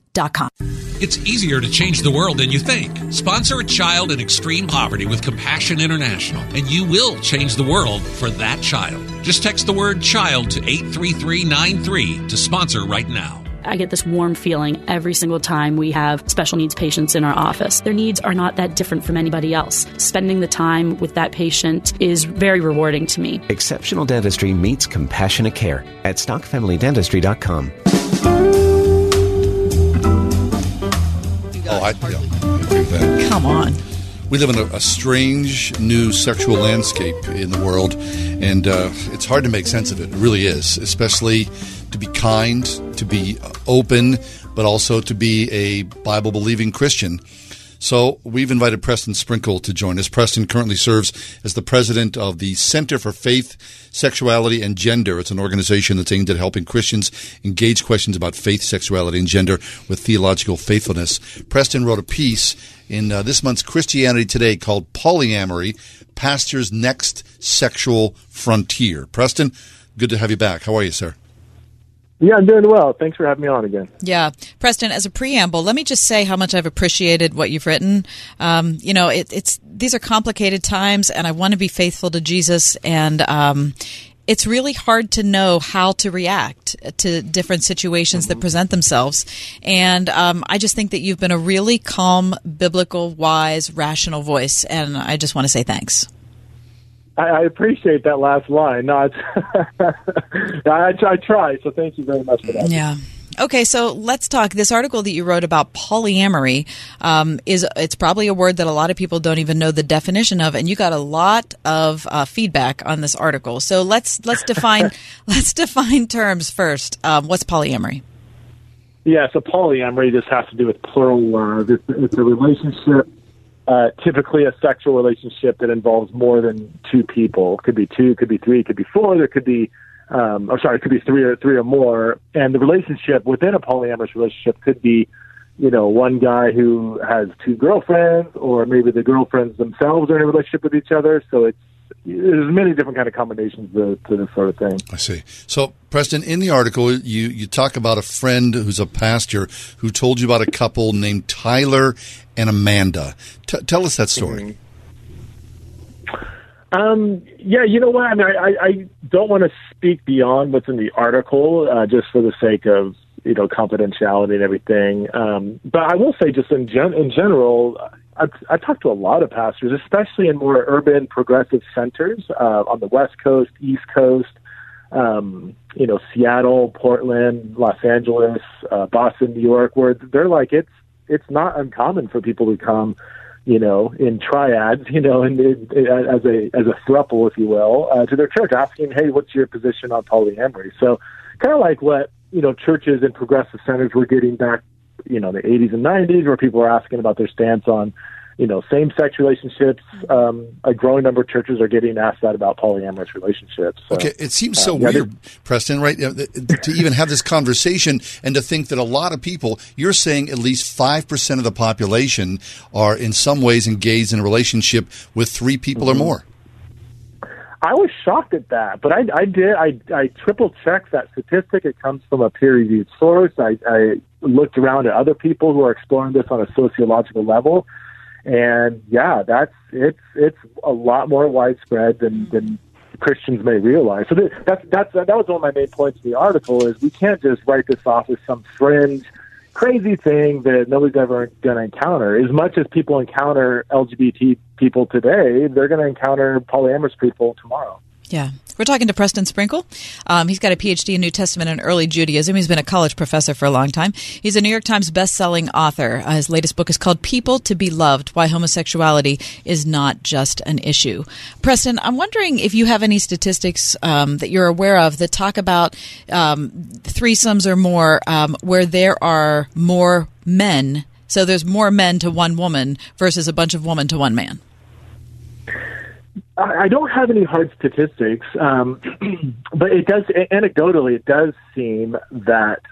It's easier to change the world than you think. Sponsor a child in extreme poverty with Compassion International, and you will change the world for that child. Just text the word child to 83393 to sponsor right now. I get this warm feeling every single time we have special needs patients in our office. Their needs are not that different from anybody else. Spending the time with that patient is very rewarding to me. Exceptional dentistry meets compassionate care at stockfamilydentistry.com. I, yeah, I agree with that. Come on. We live in a, a strange new sexual landscape in the world, and uh, it's hard to make sense of it. It really is, especially to be kind, to be open, but also to be a Bible believing Christian. So we've invited Preston Sprinkle to join us. Preston currently serves as the president of the Center for Faith, Sexuality, and Gender. It's an organization that's aimed at helping Christians engage questions about faith, sexuality, and gender with theological faithfulness. Preston wrote a piece in uh, this month's Christianity Today called Polyamory, Pastor's Next Sexual Frontier. Preston, good to have you back. How are you, sir? Yeah, I'm doing well. Thanks for having me on again. Yeah. Preston, as a preamble, let me just say how much I've appreciated what you've written. Um, you know, it, it's these are complicated times, and I want to be faithful to Jesus, and um, it's really hard to know how to react to different situations that present themselves. And um, I just think that you've been a really calm, biblical, wise, rational voice, and I just want to say thanks. I, I appreciate that last line. No, <laughs> I, I try. So thank you very much for that. Yeah. Okay, so let's talk. This article that you wrote about polyamory um, is it's probably a word that a lot of people don't even know the definition of, and you got a lot of uh, feedback on this article. So let's let's define <laughs> let's define terms first. Um, what's polyamory? Yeah, so polyamory just has to do with plural love. It's, it's a relationship, uh, typically a sexual relationship that involves more than two people. It could be two, could be three, could be four. There could be um, or sorry, it could be three or three or more. And the relationship within a polyamorous relationship could be, you know, one guy who has two girlfriends, or maybe the girlfriends themselves are in a relationship with each other. So it's there's many different kind of combinations to, to this sort of thing. I see. So, Preston, in the article, you you talk about a friend who's a pastor who told you about a couple named Tyler and Amanda. T- tell us that story. Mm-hmm. Um, yeah, you know what? I mean, I, I don't want to speak beyond what's in the article, uh, just for the sake of you know confidentiality and everything. Um, but I will say, just in gen- in general, I've, I've talked to a lot of pastors, especially in more urban progressive centers uh, on the West Coast, East Coast. um, you know, Seattle, Portland, Los Angeles, uh, Boston, New York, where they're like it's it's not uncommon for people to come, you know, in triads, <laughs> you know, and as a as a thruple, if you will, uh, to their church, asking, "Hey, what's your position on polyamory?" So, kind of like what you know, churches and progressive centers were getting back, you know, the 80s and 90s, where people were asking about their stance on you know, same-sex relationships. Um, a growing number of churches are getting asked that about polyamorous relationships. So, okay, it seems so uh, yeah, weird, Preston, right? To even have this conversation and to think that a lot of people, you're saying at least 5% of the population are in some ways engaged in a relationship with three people Mm-hmm. or more. I was shocked at that, but I, I did. I, I triple checked that statistic. It comes from a peer reviewed source. I, I looked around at other people who are exploring this on a sociological level, and yeah, that's it's it's a lot more widespread than than Christians may realize. So th- that's that's that was one of my main points in the article is we can't just write this off as some fringe crazy thing that nobody's ever going to encounter. As much as people encounter LGBT people today, they're going to encounter polyamorous people tomorrow. Yeah. We're talking to Preston Sprinkle. Um, he's got a PhD in New Testament and early Judaism. He's been a college professor for a long time. He's a New York Times best-selling author. Uh, his latest book is called People to Be Loved: Why Homosexuality is Not Just an Issue. Preston, I'm wondering if you have any statistics um, that you're aware of that talk about um, threesomes or more um, where there are more men. So there's more men to one woman versus a bunch of women to one man. I don't have any hard statistics, um, <clears throat> but it does anecdotally it does seem that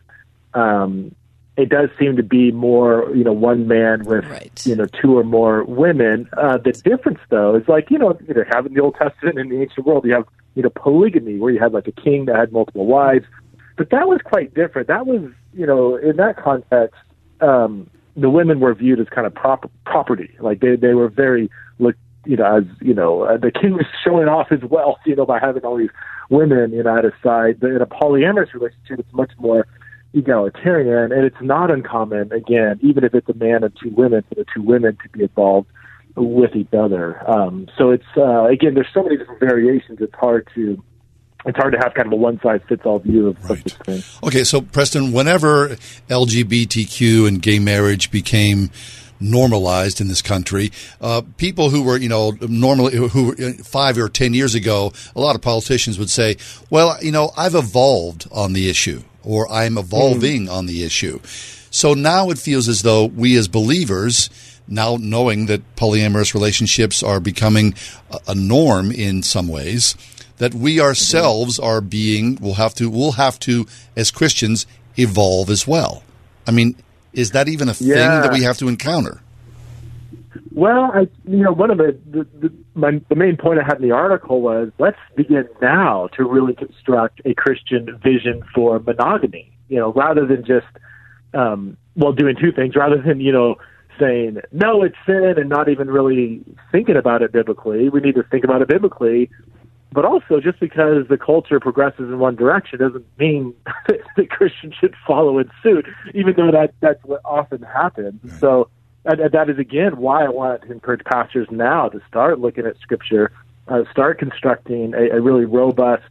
um, it does seem to be more you know one man with you know two or more women. Uh, the difference though is like you know either have in the Old Testament and in the ancient world you have you know polygamy where you had like a king that had multiple wives, but that was quite different. That was you know in that context. Um, the women were viewed as kind of prop- property, like they they were very looked you know, as you know, uh, the king was showing off his wealth, you know, by having all these women, you know, at his side. But in a polyamorous relationship, it's much more egalitarian, and it's not uncommon. Again, even if it's a man and two women, for the two women to be involved with each other. Um, so it's uh, again, there's so many different variations. It's hard to it's hard to have kind of a one size fits all view of, of this thing. Okay, so Preston, whenever LGBTQ and gay marriage became normalized in this country, uh, people who were, you know, normally who were five or ten years ago, a lot of politicians would say, "Well, you know, I've evolved on the issue, or I'm evolving on the issue." So now it feels as though we as believers, now knowing that polyamorous relationships are becoming a, a norm in some ways, that we ourselves are being will have to will have to as Christians evolve as well. I mean, is that even a thing Yeah. that we have to encounter? Well, I, you know, one of the, the, the, my, the main point I had in the article was let's begin now to really construct a Christian vision for monogamy. You know, rather than just, um, well, doing two things, rather than you know saying no, it's sin, and not even really thinking about it biblically. We need to think about it biblically. But also, just because the culture progresses in one direction doesn't mean <laughs> that Christians should follow in suit, even though that that's what often happens. So and, and that is again why I want to encourage pastors now to start looking at Scripture, uh, start constructing a, a really robust,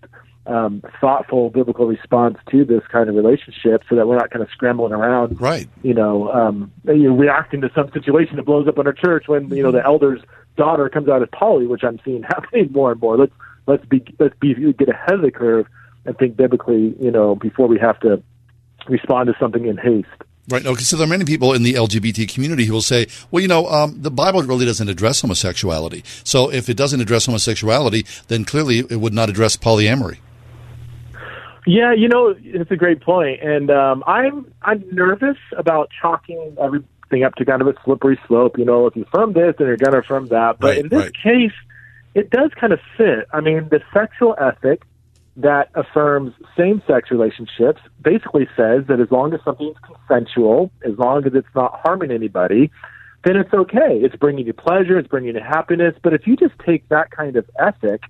um, thoughtful biblical response to this kind of relationship, so that we're not kind of scrambling around, right? You know, um, you know, reacting to some situation that blows up in our church when you know the elder's daughter comes out as poly, which I'm seeing <laughs> happening more and more. Let's let's be let's be get ahead of the curve and think biblically, you know, before we have to respond to something in haste. Right. Okay. So there are many people in the LGBT community who will say, well, you know, um, the Bible really doesn't address homosexuality. So if it doesn't address homosexuality, then clearly it would not address polyamory. Yeah, you know, it's a great point, and um, I'm I'm nervous about chalking everything up to kind of a slippery slope. You know, if you affirm this, then you're going to affirm that. But Right, in this right. case, it does kind of fit. I mean, the sexual ethic that affirms same-sex relationships basically says that as long as something's consensual, as long as it's not harming anybody, then it's okay. It's bringing you pleasure, it's bringing you happiness. But if you just take that kind of ethic,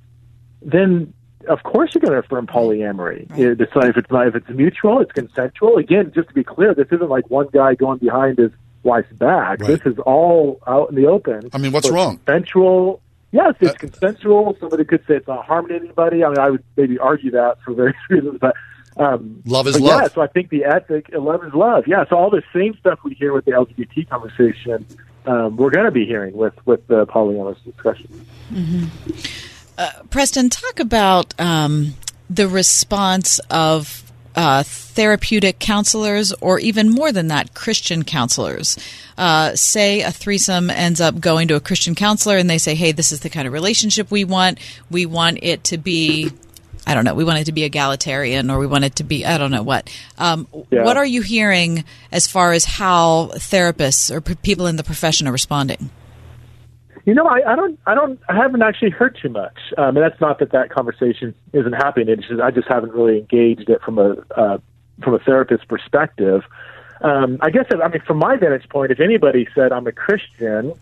then of course you're going to affirm polyamory. You know, So if it's not, if it's mutual, it's consensual. Again, just to be clear, this isn't like one guy going behind his wife's back. This is all out in the open. I mean, what's So wrong? Consensual. Yes, it's consensual. Somebody could say it's not harming anybody. I mean, I would maybe argue that for various <laughs> reasons, but um, Love is but love. Yeah, so I think the ethic, love is love. Yeah, so all the same stuff we hear with the LGBT conversation, um, we're going to be hearing with with the polyamorous discussion. Uh, Preston, talk about um, the response of uh, therapeutic counselors, or even more than that, Christian counselors. Uh, say a threesome ends up going to a Christian counselor, and they say, "Hey, this is the kind of relationship we want. We want it to be." I don't know. We want it to be egalitarian, or we want it to be I don't know what. Um, Yeah. What are you hearing as far as how therapists or p- people in the profession are responding? You know, I, I don't, I don't, I haven't actually heard too much. Um, and that's not that that conversation isn't happening. It's just I just haven't really engaged it from a uh, from a therapist perspective. Um, I guess, I mean, from my vantage point, if anybody said I'm a Christian,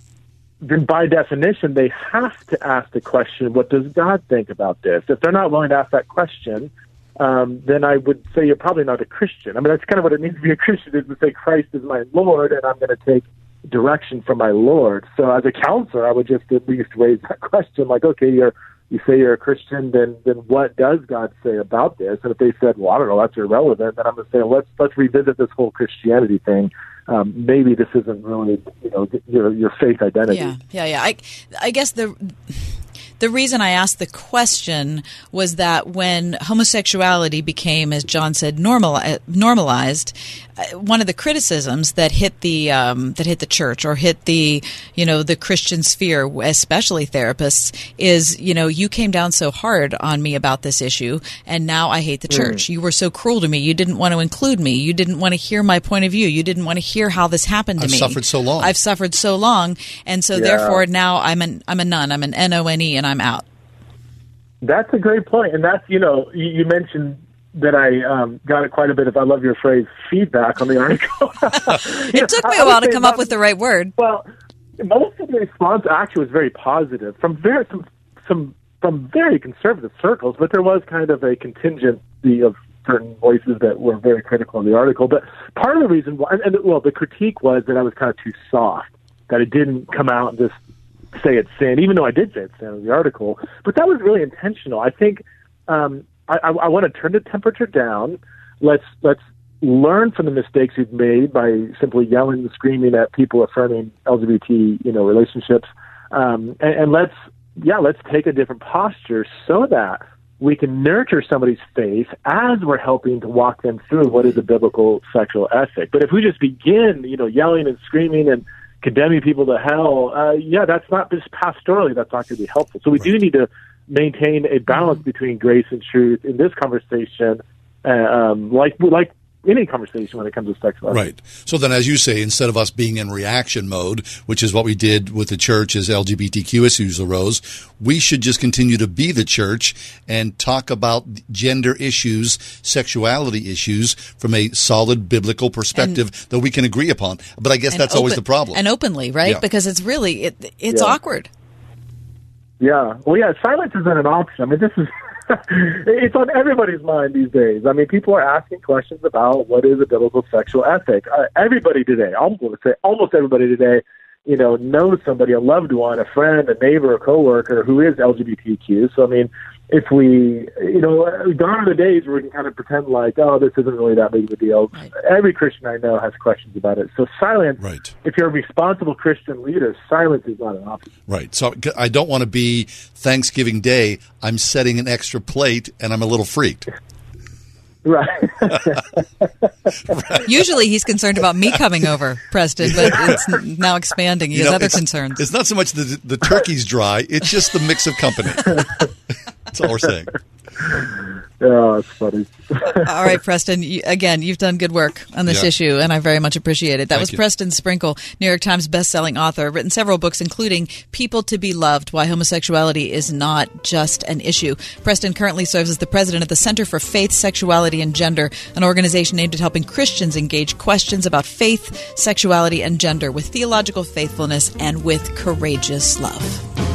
then by definition they have to ask the question, "What does God think about this?" If they're not willing to ask that question, um, then I would say you're probably not a Christian. I mean, that's kind of what it means to be a Christian is to say Christ is my Lord, and I'm going to take direction from my Lord. So as a counselor, I would just at least raise that <laughs> question, like, okay, you're you say you're a Christian, then then what does God say about this? And if they said, well, I don't know, that's irrelevant, then I'm going to say, let's let's revisit this whole Christianity thing. Um, maybe this isn't really you know your your faith identity. Yeah, yeah, yeah. I, I guess the the reason I asked the question was that when homosexuality became, as John said, normal normalized, uh, one of the criticisms that hit the um, that hit the church or hit the you know the Christian sphere, especially therapists, is you know you came down so hard on me about this issue, and now I hate the Mm. church. You were so cruel to me. You didn't want to include me. You didn't want to hear my point of view. You didn't want to hear how this happened to I've me. suffered so long. I've suffered so long, and so Yeah. therefore now I'm an I'm a nun. I'm an N O N E, and I'm out. That's a great point, and that's you know you, you mentioned that I um, got it quite a bit of I love your phrase feedback on the article. <laughs> It took me a while to come up with the right word. Well, most of the response actually was very positive from very some some from very conservative circles, but there was kind of a contingency of certain voices that were very critical of the article. But part of the reason why, and, and well, the critique was that I was kind of too soft, that it didn't come out and just say it's sin, even though I did say it's sin in the article. But that was really intentional. I think um, I, I, I want to turn the temperature down. Let's let's learn from the mistakes we've made by simply yelling and screaming at people affirming LGBT you know relationships, um, and, and let's yeah let's take a different posture so that we can nurture somebody's faith as we're helping to walk them through what is a biblical sexual ethic. But if we just begin, you know, yelling and screaming and condemning people to hell, uh, yeah, that's not just pastorally. That's not going to be helpful. So we do need to maintain a balance between grace and truth in this conversation, uh, um, like like any conversation when it comes to sexual ethics. Right. So then, as you say, instead of us being in reaction mode, which is what we did with the church as LGBTQ issues arose, we should just continue to be the church and talk about gender issues, sexuality issues from a solid biblical perspective that we can agree upon. But I guess And that's always the problem. And openly, right? Yeah. Because it's really it, it's Yeah. awkward. Yeah. Well, yeah, silence isn't an option. I mean, this is. <laughs> it's on everybody's mind these days. I mean, people are asking questions about what is a biblical sexual ethic. Uh, everybody today, I'm going to say almost everybody today, you know, knows somebody, a loved one, a friend, a neighbor, a coworker who is LGBTQ. So, I mean, if we, you know, uh, gone are the days where we can kind of pretend like, oh, this isn't really that big of a deal. Every Christian I know has questions about it. So, silence. Right. If you're a responsible Christian leader, silence is not an option. Right. So I don't want to be Thanksgiving Day. I'm setting an extra plate and I'm a little freaked. <laughs> Right. <laughs> Usually, he's concerned about me coming over, Preston, but it's now expanding. He You has know, other it's- concerns. It's not so much the the turkey's dry; it's just the mix of company. <laughs> That's all we're saying. <laughs> Yeah, it's funny. <laughs> All right, Preston. You, again, you've done good work on this Yeah. issue, and I very much appreciate it. That Thank was you. Preston Sprinkle, New York Times bestselling author, written several books, including "People to Be Loved: Why Homosexuality Is Not Just an Issue." Preston currently serves as the president of the Center for Faith, Sexuality, and Gender, an organization aimed at helping Christians engage questions about faith, sexuality, and gender with theological faithfulness and with courageous love.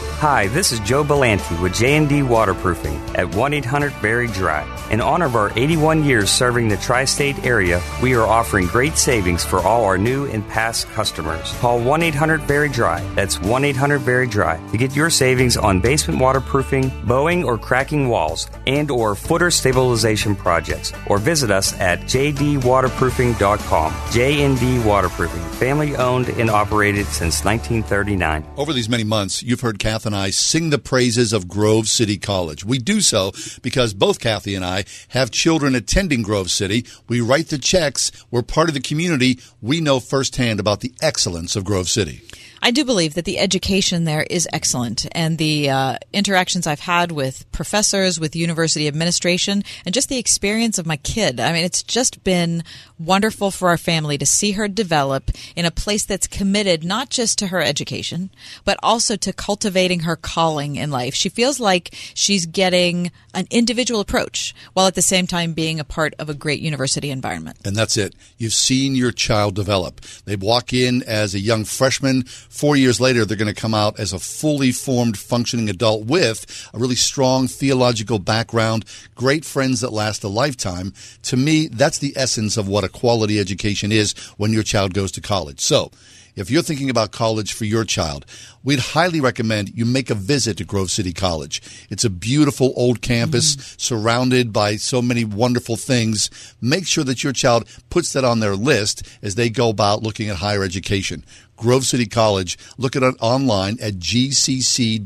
Hi, this is Joe Belanti with J&D Waterproofing at 1-800-BERRY DRY. In honor of our 81 years serving the tri-state area, we are offering great savings for all our new and past customers. Call 1-800-BERRY DRY. That's 1-800-BERRY DRY to get your savings on basement waterproofing, bowing or cracking walls, and or footer stabilization projects. Or visit us at jdwaterproofing.com. J&D Waterproofing, family owned and operated since 1939. Over these many months, you've heard Kath and I sing the praises of Grove City College. We do so because both Kathy and I have children attending Grove City. We write the checks. We're part of the community. We know firsthand about the excellence of Grove City. I do believe that the education there is excellent, and the uh, interactions I've had with professors, with university administration, and just the experience of my kid. I mean, it's just been wonderful for our family to see her develop in a place that's committed not just to her education, but also to cultivating her calling in life. She feels like she's getting an individual approach while at the same time being a part of a great university environment. And that's it. You've seen your child develop. They walk in as a young freshman. Four years later, they're going to come out as a fully formed, functioning adult with a really strong theological background, great friends that last a lifetime. To me, that's the essence of what a quality education is when your child goes to college. So, if you're thinking about college for your child, we'd highly recommend you make a visit to Grove City College. It's a beautiful old campus mm-hmm. surrounded by so many wonderful things. Make sure that your child puts that on their list as they go about looking at higher education. Grove City College. Look at it online at gcc.edu.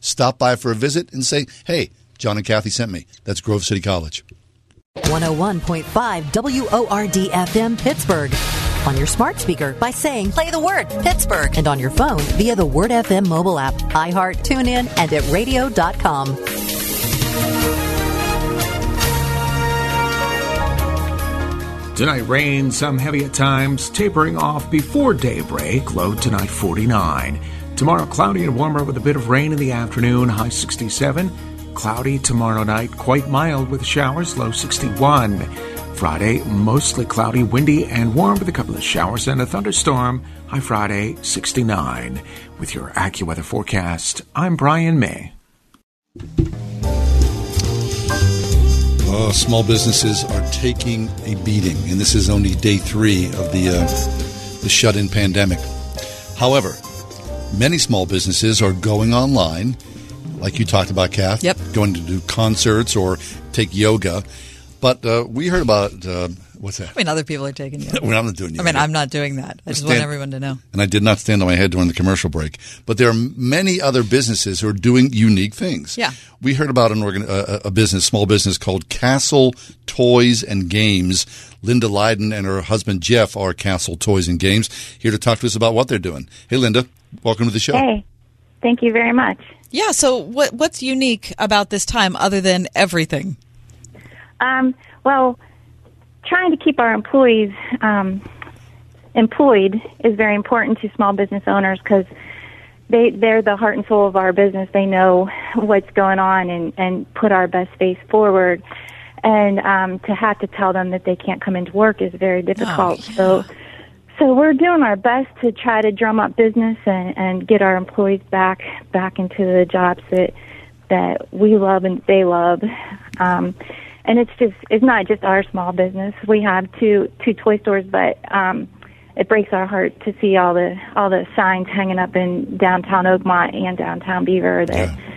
Stop by for a visit and say, hey, John and Kathy sent me. That's Grove City College. 101.5 WORD FM Pittsburgh. On your smart speaker by saying play the word Pittsburgh and on your phone via the Word FM mobile app, iHeart, TuneIn, and at radio.com. Tonight, rain, some heavy at times, tapering off before daybreak, low tonight 49. Tomorrow, cloudy and warmer with a bit of rain in the afternoon, high 67. Cloudy tomorrow night, quite mild with showers, low 61. Friday, mostly cloudy, windy, and warm with a couple of showers and a thunderstorm. High Friday, 69. With your AccuWeather forecast, I'm Brian May. Oh, small businesses are taking a beating, and this is only day three of the uh, the shut-in pandemic. However, many small businesses are going online like you talked about, Kath. Yep. Going to do concerts or take yoga. But uh, we heard about uh, what's that? I mean, other people are taking yoga. <laughs> well, I'm not doing yoga. I mean, I'm not doing that. I just stand, want everyone to know. And I did not stand on my head during the commercial break. But there are many other businesses who are doing unique things. Yeah. We heard about an organ, uh, a business, small business called Castle Toys and Games. Linda Lyden and her husband Jeff are Castle Toys and Games here to talk to us about what they're doing. Hey, Linda, welcome to the show. Hey, thank you very much. Yeah. So, what what's unique about this time other than everything? Um, well, trying to keep our employees um, employed is very important to small business owners because they they're the heart and soul of our business. They know what's going on and and put our best face forward. And um, to have to tell them that they can't come into work is very difficult. Oh, yeah. So so we're doing our best to try to drum up business and, and get our employees back back into the jobs that that we love and they love. Um, and it's just it's not just our small business. We have two two toy stores, but um, it breaks our heart to see all the all the signs hanging up in downtown Oakmont and downtown Beaver that. Yeah.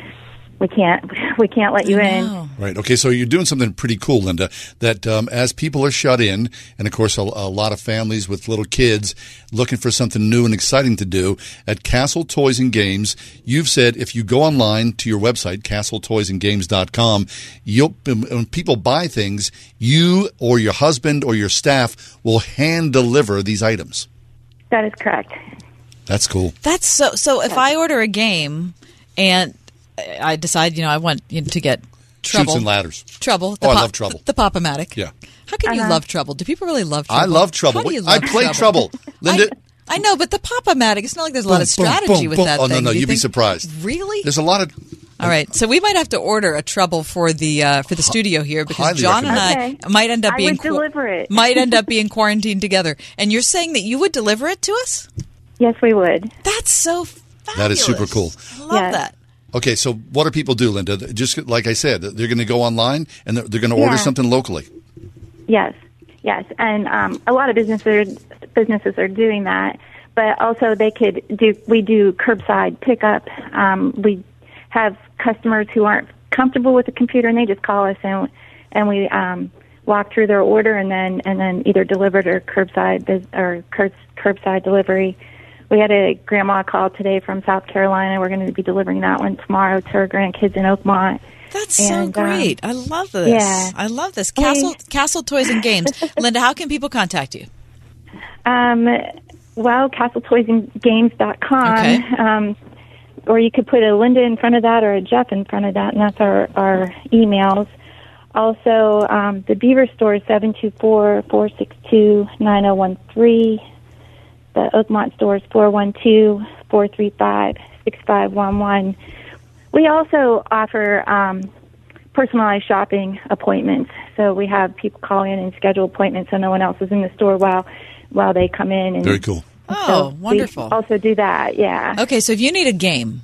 We can't we can't let you in. Right. Okay. So you're doing something pretty cool, Linda. That um, as people are shut in, and of course a, a, lot of families with little kids looking for something new and exciting to do at Castle Toys and Games, you've said if you go online to your website castletoysandgames.com, you'll when people buy things, you or your husband or your staff will hand deliver these items. That is correct. That's cool. That's so. So if I order a game and I decide, you know, I want you know, to get trouble. Chutes and ladders. Trouble. Oh, I love Trouble. The, Pop-O-Matic. Yeah. How can you Uh-huh. love trouble? Do people really love trouble? I love trouble. How do you I play trouble. Linda. I, I know, but the Pop-O-Matic, it's not like there's a lot of Boom, boom, strategy boom, with boom. that Oh thing. no, no, Do you you'd be surprised. Really? There's a lot of All right, so we might have to order a trouble for the uh, for the studio here because highly John and recommend. I might end up I being would deliver it. <laughs> might end up being quarantined together. And you're saying that you would deliver it to us? Yes, we would. That's so that is super cool. I love that. Okay, so what do people do, Linda? Just like I said, they're going to go online and they're, they're going to order Yeah. something locally. Yes, yes, and um, a lot of businesses are, businesses are doing that. But also, they could do. We do curbside pickup. Um, we have customers who aren't comfortable with the computer, and they just call us, and and we um, walk through their order, and then and then either delivered or curbside or curb, curbside delivery. We had a grandma call today from South Carolina. We're going to be delivering that one tomorrow to her grandkids in Oakmont. That's And, so um, great. I love this. yeah. I love this. Castle Castle Toys and Games. <laughs> Linda, how can people contact you? Um, well, castletoysandgames.com. Okay. Um, or you could put a Linda in front of that or a Jeff in front of that, and that's our, our emails. Also, um, the Beaver store is 724 462 9013. The Oakmont store is 412 435 6511. We also offer um, personalized shopping appointments. So we have people call in and schedule appointments so no one else is in the store while while they come in. And Very cool. Oh, so we wonderful. also do that. Yeah. Okay, so if you need a game,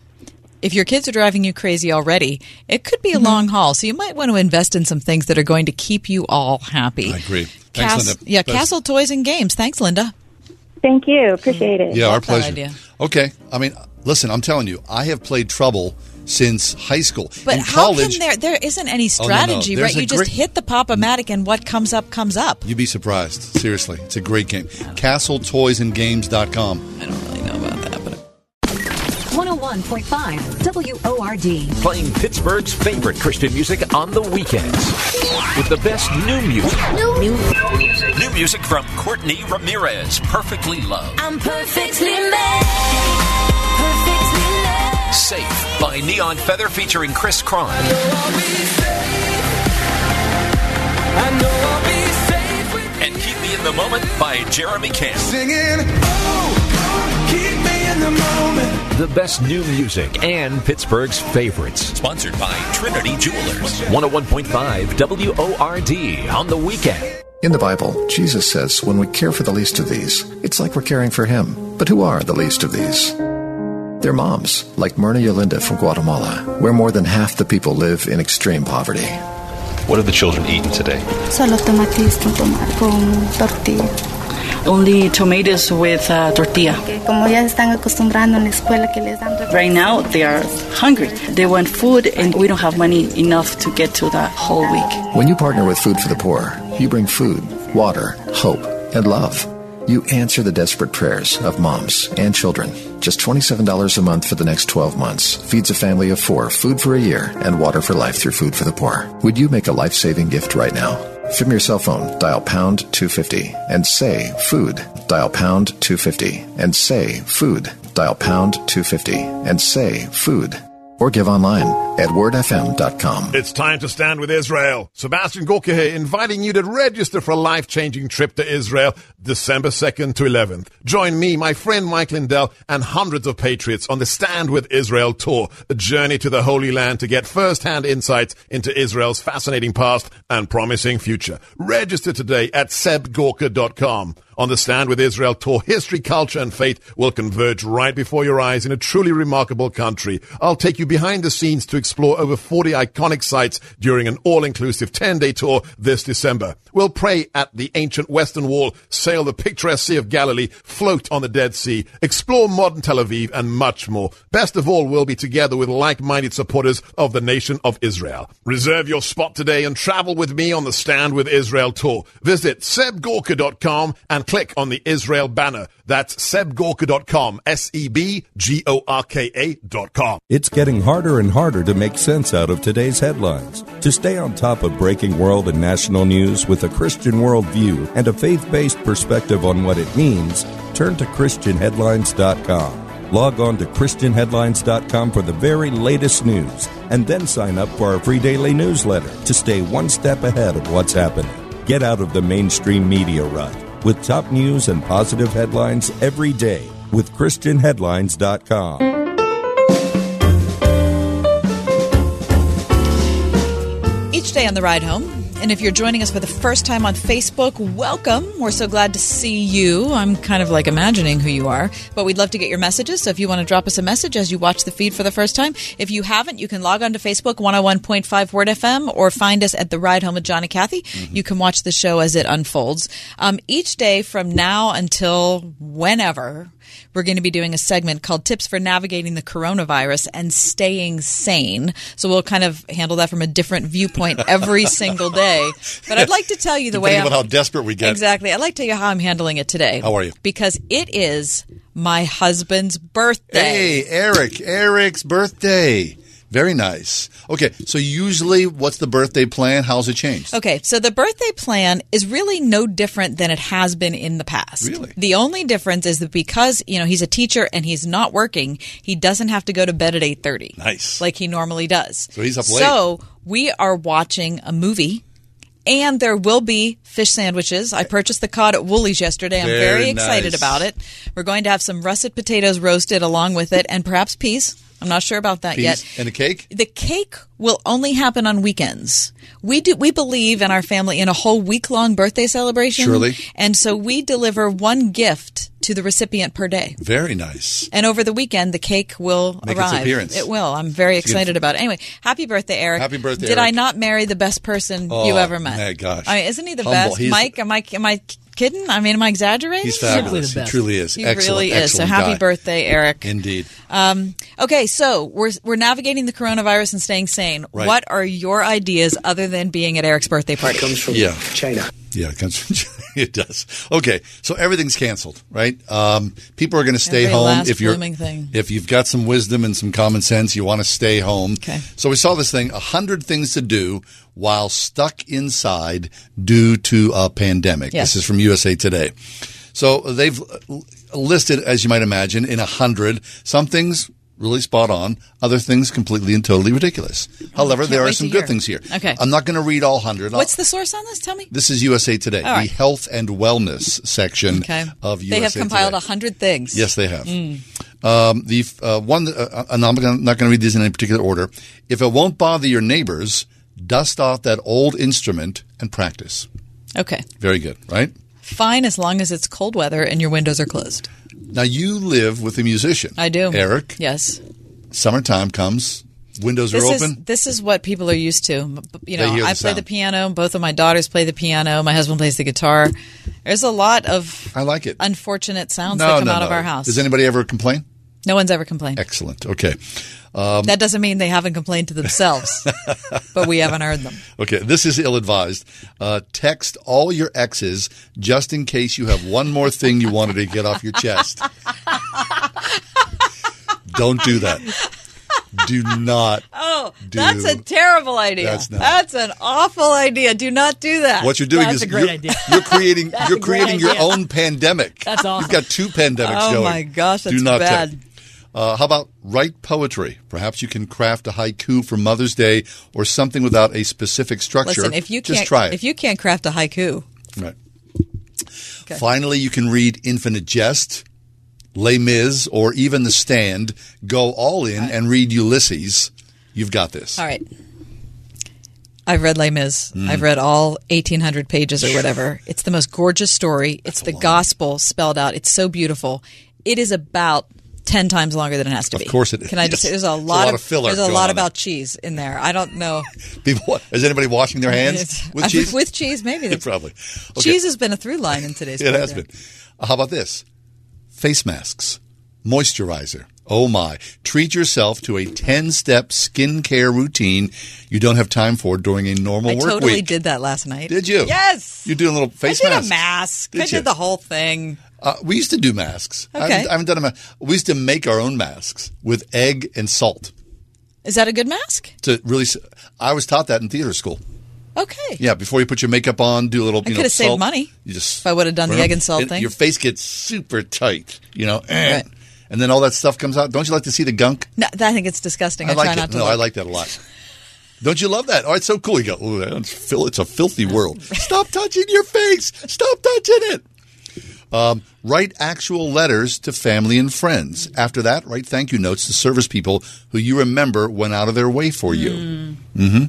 if your kids are driving you crazy already, it could be a Mm-hmm. long haul. So you might want to invest in some things that are going to keep you all happy. I agree. Thanks, Cas- Linda. Yeah, Best- Castle Toys and Games. Thanks, Linda. Thank you. Appreciate it. Yeah, our pleasure. idea. Okay, I mean, listen, I'm telling you, I have played trouble since high school. But In how college, can there there isn't any Oh, no, no. strategy, right? a You just great- hit the pop-o-matic and what comes up comes up. You'd be surprised. Seriously, it's a great game. CastleToysandGames.com. I don't really know about that, but 101.5 WORD. Playing Pittsburgh's favorite Christian music on the weekends. With the best new music. New, New music from Courtney Ramirez, Perfectly Loved. I'm perfectly made. Perfectly loved. Safe by Neon Feather featuring Chris Cron. And Keep Me in the Moment by Jeremy Camp. Singing, oh, keep me in the moment. The best new music and Pittsburgh's favorites. Sponsored by Trinity Jewelers. 101.5 WORD on the weekend. In the Bible, Jesus says when we care for the least of these, it's like we're caring for Him. But who are the least of these? They're moms, like Myrna Yolinda from Guatemala, where more than half the people live in extreme poverty. What have the children eaten today? Solo tomates con, con tortilla. Only tomatoes with uh, tortilla. Que como ya se están acostumbrando en la escuela que les dan Right now, they are hungry. They want food, and we don't have money enough to get to the whole week. When you partner with Food for the Poor, you bring food, water, hope, and love. You answer the desperate prayers of moms and children. Just $27 a month for the next 12 months feeds a family of four food for a year and water for life through Food for the Poor. Would you make a life saving gift right now? From your cell phone, dial pound 250 and say food. Dial pound 250 and say food. Dial pound 250 and say food. Or give online at wordfm.com. It's time to stand with Israel. Sebastian Gorka here, inviting you to register for a life-changing trip to Israel, December 2nd to 11th. Join me, my friend Mike Lindell, and hundreds of patriots on the Stand with Israel tour, a journey to the Holy Land to get first-hand insights into Israel's fascinating past and promising future. Register today at sebgorka.com. On the Stand with Israel tour, history, culture, and faith will converge right before your eyes in a truly remarkable country. I'll take you behind the scenes to explore over 40 iconic sites during an all-inclusive 10-day tour this December. We'll pray at the ancient Western Wall, sail the picturesque Sea of Galilee, float on the Dead Sea, explore modern Tel Aviv, and much more. Best of all, we'll be together with like-minded supporters of the nation of Israel. Reserve your spot today and travel with me on the Stand with Israel tour. Visit sebgorka.com and click on the Israel banner. That's sebgorka.com, S-E-B-G-O-R-K-A dot com. It's getting harder and harder to make sense out of today's headlines. To stay on top of breaking world and national news with a Christian worldview and a faith based perspective on what it means, turn to ChristianHeadlines.com. Log on to ChristianHeadlines.com for the very latest news and then sign up for our free daily newsletter to stay one step ahead of what's happening. Get out of the mainstream media rut with top news and positive headlines every day with ChristianHeadlines.com. Each day on the ride home. And if you're joining us for the first time on Facebook, welcome. We're so glad to see you. I'm kind of like imagining who you are, but we'd love to get your messages. So if you want to drop us a message as you watch the feed for the first time, if you haven't, you can log on to Facebook 101.5 Word FM or find us at the Ride Home with John and Kathy. You can watch the show as it unfolds. Um, each day from now until whenever, we're going to be doing a segment called Tips for Navigating the Coronavirus and Staying Sane. So we'll kind of handle that from a different viewpoint every <laughs> single day. But I'd like to tell you the way Depending I'm, how desperate we get. Exactly. I'd like to tell you how I'm handling it today. How are you? Because it is my husband's birthday. Hey, Eric. Eric's birthday. Very nice. Okay, so usually what's the birthday plan? How's it changed? Okay, so the birthday plan is really no different than it has been in the past. Really? The only difference is that because, you know, he's a teacher and he's not working, he doesn't have to go to bed at 8:30. Nice. Like he normally does. So he's up late. So, we are watching a movie and there will be fish sandwiches. I purchased the cod at Woolies yesterday. I'm very, Very excited nice. about it. We're going to have some russet potatoes roasted along with it and perhaps peas. I'm not sure about that Peas yet. and the cake? The cake will only happen on weekends. We do we believe in our family in a whole week long birthday celebration. Surely. And so we deliver one gift to the recipient per day. Very nice. And over the weekend the cake will Make its arrive. appearance. It will. I'm very It's excited about it. Anyway, happy birthday, Eric. Happy birthday, Did I not marry the best person Oh, you ever met? my gosh. I mean, isn't he the Humble. best? He's- Mike, am I am I kidding? I mean, am I exaggerating? He's fabulous. He truly is. He excellent, really is. So happy guy. birthday, Eric. Indeed. Um, okay, so we're we're navigating the coronavirus and staying sane. Right. What are your ideas other than being at Eric's birthday party? It Comes from Yeah. China. Yeah, it comes from <laughs> China. It does. Okay, so everything's canceled, right? Um, people are going to stay Every home if you're thing. if you've got some wisdom and some common sense. You want to stay home. Okay. So we saw this thing: a hundred things to do while stuck inside due to a pandemic. Yes. This is from USA Today. So they've listed, as you might imagine, in a hundred some things really spot on, other things completely and totally ridiculous. However, there are some good things here. Okay. I'm not going to read all hundred. What's the source on this? Tell me. This is USA Today, right. the health and wellness section Okay. of USA Today. they have compiled Today. a hundred things. Yes, they have. Mm. Um, the uh, one, uh, I'm not going to read these in any particular order. If it won't bother your neighbors, dust off that old instrument and practice. Okay. Very good, right? Fine as long as it's cold weather and your windows are closed. Now you live with a musician. I do. Eric. Yes. Summertime comes, windows This are is open. this is what people are used to. You know, I play sound. the piano. Both of my daughters play the piano. My husband plays the guitar. There's a lot of I like it. unfortunate sounds no, that come no, out no. of our house. Does anybody ever complain? no one's ever complained. Excellent. Okay. Um, that doesn't mean they haven't complained to themselves, <laughs> but we haven't heard them. Okay, this is ill advised. Uh, text all your exes just in case you have one more thing you wanted to get off your chest. Don't do that. Do not. Oh, do- that's a terrible idea. That's not. That's an awful idea. Do not do that. What you're doing That's is a great you're, idea. you're creating <laughs> you're creating your own pandemic. That's awesome. You've got two pandemics Oh, going. Oh my gosh, Do that's not bad. take. Uh, how about write poetry? Perhaps you can craft a haiku for Mother's Day or something without a specific structure. Listen, if you just can't, try it. if you can't craft a haiku, Right. Finally, you can read Infinite Jest, Les Mis, or even The Stand. Go all in and read Ulysses. You've got this. all right. I've read Les Mis. Mm. I've read all 1,800 pages or whatever. It's the most gorgeous story. It's the gospel spelled out. It's so beautiful. It is about 10 times longer than it has to be. Of course it is. Can I just say, there's a There's a lot, lot of filler There's a lot about cheese in there. I don't know. <laughs> People, is anybody washing their hands with <laughs> cheese? With cheese, maybe. <laughs> There's- Probably. Okay. Cheese has been a through line in today's It has been. Uh, How about this? Face masks, moisturizer. Oh my. Treat yourself to a 10 step skincare routine you don't have time for during a normal I work totally week. did that last night. Did you? Yes. You do a little face I did mask. a mask. Did I you? did the whole thing. Uh, we used to do masks. I, Okay. haven't, I haven't done a mask. We used to make our own masks with egg and salt. Is that a good mask? To really, I was taught that in theater school. Okay. Yeah, before you put your makeup on, do a little. I could have saved money You just if I would have done the egg and salt It- thing. Your face gets super tight, you know, eh. and then all that stuff comes out. Don't you like to see the gunk? No, I think it's disgusting. I, like try it. not to. no, look. I like that a lot. Don't you love that? Oh, it's so cool. You go, oh, it's a filthy world. <laughs> Stop touching your face. Stop touching it. Um, write actual letters to family and friends. After that, write thank you notes to service people who you remember went out of their way for you. Mm-hmm.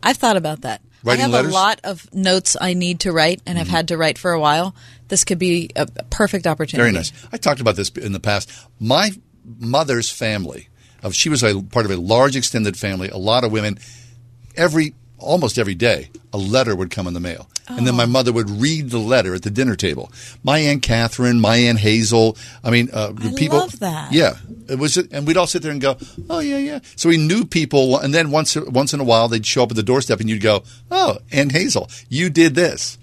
I've thought about that. Writing I have letters? a lot of notes I need to write and have had to write for a while. This could be a a perfect opportunity. Very nice. I talked about this in the past. My mother's family, she was a part of a large extended family, a lot of women. Every almost every day, a letter would come in the mail, and then my mother would read the letter at the dinner table. My aunt Catherine, my aunt Hazel. I mean, uh, I people. love that. Yeah, it was, and we'd all sit there and go, "Oh yeah, yeah." So we knew people, and then once once in a while, they'd show up at the doorstep, and you'd go, "Oh, Aunt Hazel, you did this."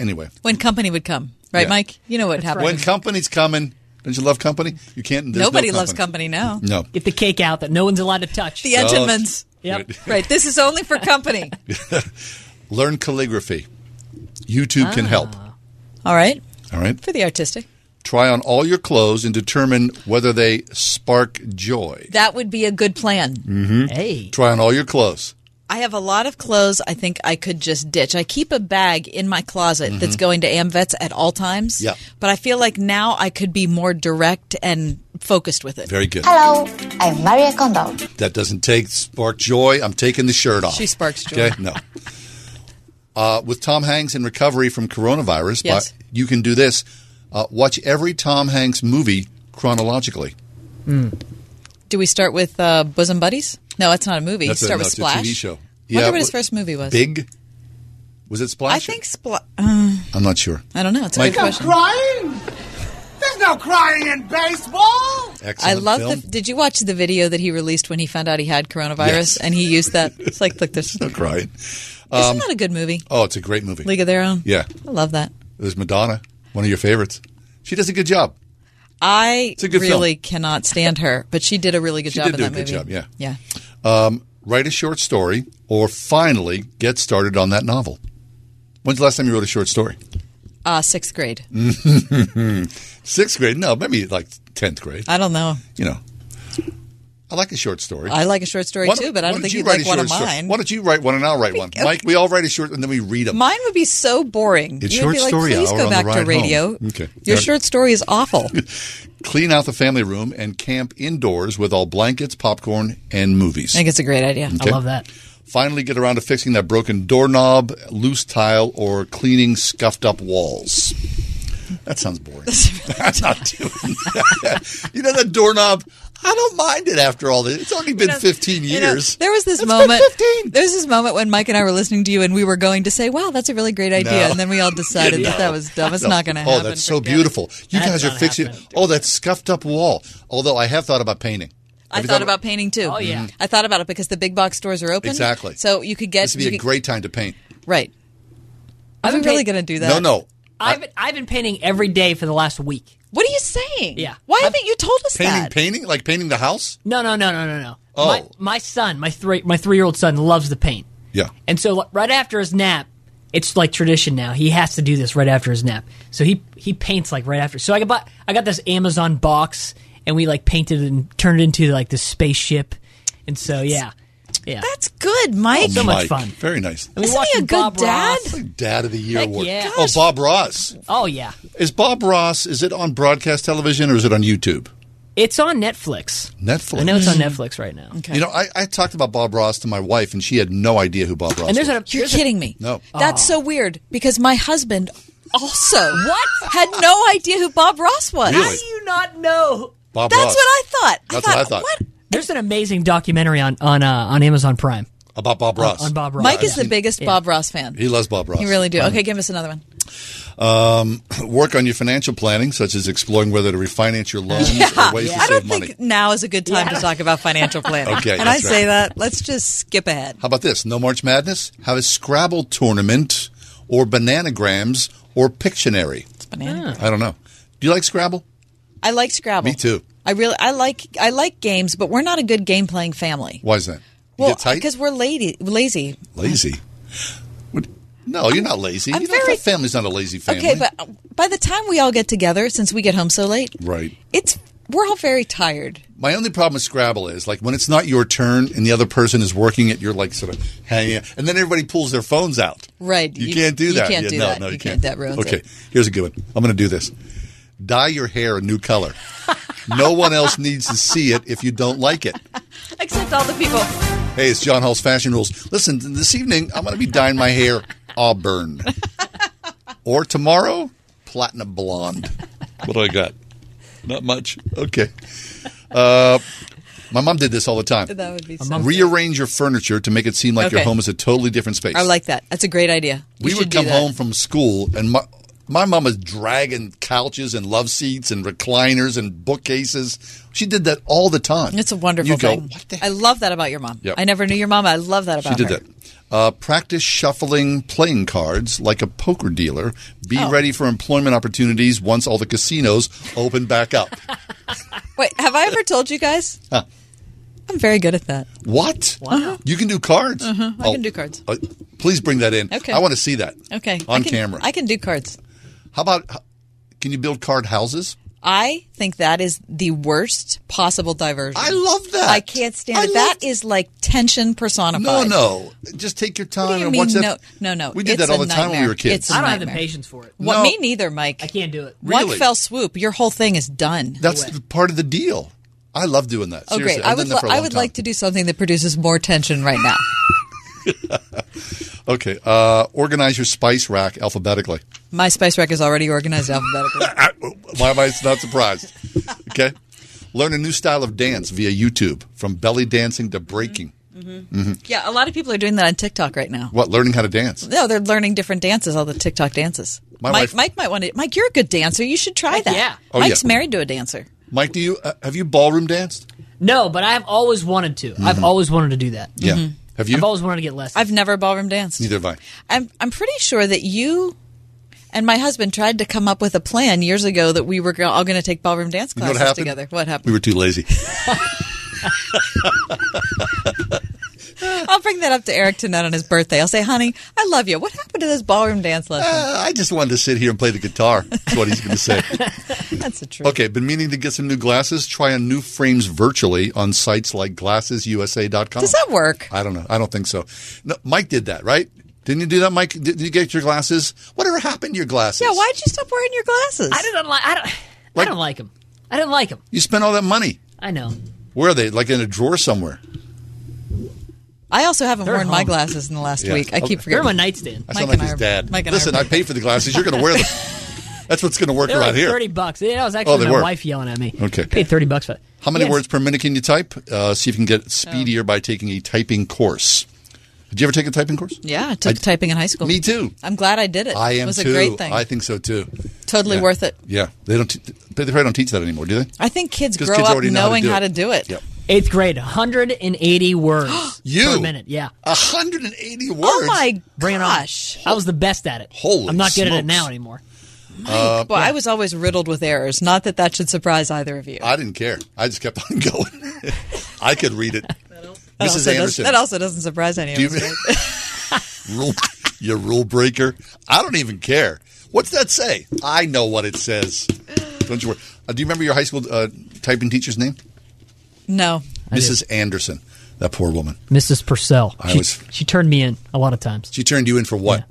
Anyway, When company would come, right, Yeah. Mike? You know what happens. when company's coming, don't you love company? You can't. there's no Nobody loves company now. No. Get the cake out that no one's allowed to touch. The Entenmann's. Yep. Right. This is only for company. <laughs> Learn calligraphy. YouTube can help. All right. All right. For the artistic. Try on all your clothes and determine whether they spark joy. That would be a good plan. Mm-hmm. Hey. Try on all your clothes. I have a lot of clothes I think I could just ditch. I keep a bag in my closet that's Mhm. going to AmVets at all times. Yeah. But I feel like now I could be more direct and focused with it. Very good. Hello, I'm Maria Kondo. That doesn't take spark joy. I'm taking the shirt off. She sparks joy. Okay. No. <laughs> Uh, with Tom Hanks in recovery from coronavirus, Yes. but you can do this. Uh, watch every Tom Hanks movie chronologically. Do we start with uh, Bosom Buddies? No, that's not a movie. That's a- start no, with it's a Splash. TV show. Wonder Yeah, what his wh- first movie was. Big. Was it Splash? I think Splash. Uh, I'm not sure. I don't know. It's a Mike- good question. Crying? There's no crying in baseball. Excellent I love film. the. Did you watch the video that he released when he found out he had coronavirus Yes. and he used that? It's like, look, <laughs> this. No crying. Isn't Um, that a good movie? oh, it's a great movie. League of Their Own. Yeah. I love that. There's Madonna, one of your favorites. She does a good job. I a good really cannot stand her, but she did a really good She job did in do a that good movie. job, yeah. Yeah. Um, write a short story or finally get started on that novel. When's the last time you wrote a short story? Uh, sixth grade. <laughs> Sixth grade? No, maybe like 10th grade. I don't know. You know. I like a short story. I like a short story Why too, but I don't think you you'd write like one short of story? mine. Why don't you write one and I'll write one? Mike, we all write a short and then we read them. Mine would be so boring. It's You'd short be like, story Please hour go on the back ride to home." radio. Okay. Your short story is awful. <laughs> Clean out the family room and camp indoors with all blankets, popcorn, and movies. I think it's a great idea. Okay. I love that. Finally, get around to fixing that broken doorknob, loose tile, or cleaning scuffed up walls. That sounds boring. <laughs> I'm not doing that. you know that doorknob? I don't mind it after all this. It's only been 15 You know, years. there was this It's been moment. 15. There was this moment when Mike and I were listening to you, and we were going to say, "Wow, that's a really great idea," No. and then we all decided that No. that was dumb. It's No. not going to oh, happen. Oh, that's so Forget it. beautiful. You That's guys are not fixing. Oh, that scuffed up wall. Although I have thought about painting. I Have you thought about painting too. Oh, yeah. I thought about it because the big box stores are open. Exactly. So you could get. This would be a could- great time to paint. Right. Are I've we really going to do that? No, no. I've been, I've been painting every day for the last week. What are you saying? Yeah. Why haven't you told us Painting, that? painting, like painting the house. No, no, no, no, no, no. Oh. My, my son, my three, my three year old son, loves to paint, Yeah. and so like, right after his nap, it's like tradition now. He has to do this right after his nap. So he he paints like right after. So I got I got this Amazon box, and we like painted it and turned it into like this spaceship, and so yeah, yeah. That's good, Mike. so much Mike, fun. Very nice. And we Isn't watched he a good Bob dad? Ross. Dad of the Year Heck award. yeah. Oh, Bob Ross. Oh yeah. Is Bob Ross? Is it on broadcast television or is it on YouTube? It's on Netflix. Netflix. I know it's on Netflix right now. Okay. You know, I, I talked about Bob Ross to my wife, and she had no idea who Bob Ross And there's was. a You're kidding me. No. That's so oh. weird because my husband also what had no idea who Bob Ross was. Really? How do you not know? Bob Ross? That's Ross. what I thought. That's what I thought. There's an amazing documentary on on uh, on Amazon Prime About Bob Ross. on, on Bob Ross. Mike is the biggest Yeah. Bob Ross fan. He loves Bob Ross. You really do. Okay, give us another one. Um, <clears throat> work on your financial planning, such as exploring whether to refinance your loans or <laughs> ways to I don't money. think now is a good time to talk about financial planning. <laughs> Okay, and I that's say that. Let's just skip ahead. How about this? No March Madness? Have a Scrabble tournament or Bananagrams or Pictionary. It's banana. I don't know. Do you like Scrabble? I like Scrabble. Me too. I really, I like, I like games, but we're not a good game playing family. Why is that? You Well, because we're lady, lazy. Lazy. No, you're not lazy. I'm you know, very- family's not a lazy family. Okay, but by the time we all get together, since we get home so late, Right. it's we're all very tired. My only problem with Scrabble is like when it's not your turn and the other person is working it, you're like sort of hanging out, and then everybody pulls their phones out. Right. You, can't do that. you can't Yeah, do no, that. No, you, You can't. can't. That ruins okay, it. here's a good one. I'm going to do this. Dye your hair a new color. no one else needs to see it if you don't like it. Except all the people. Hey, it's John Hall's Fashion Rules. Listen, this evening I'm going to be dyeing my hair auburn, <laughs> or tomorrow platinum blonde. What do I got? Not much. Okay. Uh, my mom did this all the time. That would be so. Rearrange your furniture to make it seem like your home is a totally different space. I like that. That's a great idea. You we would come home from school and my my mom was dragging couches and love seats and recliners and bookcases. She did that all the time. It's a wonderful you go, thing. I love that about your mom. Yep. I never knew your mom. I love that She about did her. that. Uh, practice shuffling playing cards like a poker dealer. Be Oh. ready for employment opportunities once all the casinos open back up. <laughs> Wait, have I ever told you guys? Huh. I'm very good at that. What? Wow. You can do cards? Uh-huh. I Oh, can do cards. uh, please bring that in. Okay. I want to see that. Okay. On I can- camera. I can do cards. How about, can you build card houses? I think that is the worst possible diversion. I love that. I can't stand it. That is like tension personified. No, no. Just take your time What do you and mean? watch that. No, no, no. We did It's that all a the time when we were kids. It's a I don't have the patience for it. What, No. Me neither, Mike. I can't do it. Really? One fell swoop, your whole thing is done. That's the part of the deal. I love doing that. oh, great! I've I done would, that for a I long would time. like to do something that produces more tension right now. <laughs> Okay. Uh, organize your spice rack alphabetically. My spice rack is already organized alphabetically. <laughs> Why am I not surprised? Okay. Learn a new style of dance via YouTube, from belly dancing to breaking. Mhm. yeah, a lot of people are doing that on TikTok right now. What? Learning how to dance. No, they're learning different dances, all the TikTok dances. My Mike, wife- Mike might want to. Mike, you're a good dancer. You should try that. yeah. Oh, Mike's yeah. married to a dancer. Mike, do you uh, have you ballroom danced? No, but I've always wanted to. I've always wanted to do that. Yeah. Mm-hmm. Have you? I've always wanted to get lessons. I've never ballroom danced. Neither have I. I'm I'm pretty sure that you and my husband tried to come up with a plan years ago that we were all going to take ballroom dance You know classes what together. What happened? We were too lazy. <laughs> <laughs> I'll bring that up to Eric tonight on his birthday. I'll say, "Honey, I love you. What happened to this ballroom dance lesson?" Uh, I just wanted to sit here and play the guitar. That's what he's going to say. <laughs> That's the truth. Okay, been meaning to get some new glasses. Try on new frames virtually on sites like glassesusa.com. Does that work? I don't know. I don't think so. No, Mike did that, right? Didn't you do that, Mike? Did, did you get your glasses? Whatever happened to your glasses? Yeah, why'd you stop wearing your glasses? I didn't like. I don't. I don't like them. I didn't like them. You spent all that money. I know. Where are they? Like in a drawer somewhere? I also haven't They're worn my home. glasses in the last Yeah. week. I keep Okay. They're forgetting. on my nightstand. I Mike sound and like I his are- dad. Mike and I Listen, are- I, paid for the glasses. You're going to wear them. <laughs> That's what's going to work They were around like here. thirty bucks. Yeah, that was Oh, actually they my were. wife yelling at me. Okay. paid thirty bucks for it. How many Yes. words per minute can you type? Uh, see if you can get speedier Oh. by taking a typing course. Did you ever take a typing course? Yeah, I took I- typing in high school. Me too. I'm glad I did it. I am It was too. a great thing. I think so too. totally Yeah. worth it. Yeah, they don't. T- they probably don't teach that anymore, do they? I think kids 'Cause grow kids up already know how to knowing do how to do it. Yep. Eighth grade, 180 words <gasps> You? per minute. Yeah, 180 words. Oh my Bring it on. gosh! I was the best at it. Holy I'm not good at it now anymore. Uh, Well, I was always riddled with errors. Not that that should surprise either of you. I didn't care. I just kept on <laughs> going. I could read it. <laughs> That Mrs. also does- Anderson. that also doesn't surprise any of Do you- us. right? <laughs> rule, you rule breaker. I don't even care. What's that say? I know what it says. Don't you worry. Uh, do you remember your high school uh, typing teacher's name? No. I Mrs. Anderson. That poor woman. Mrs. Purcell. I she, was- she turned me in a lot of times. She turned you in for what?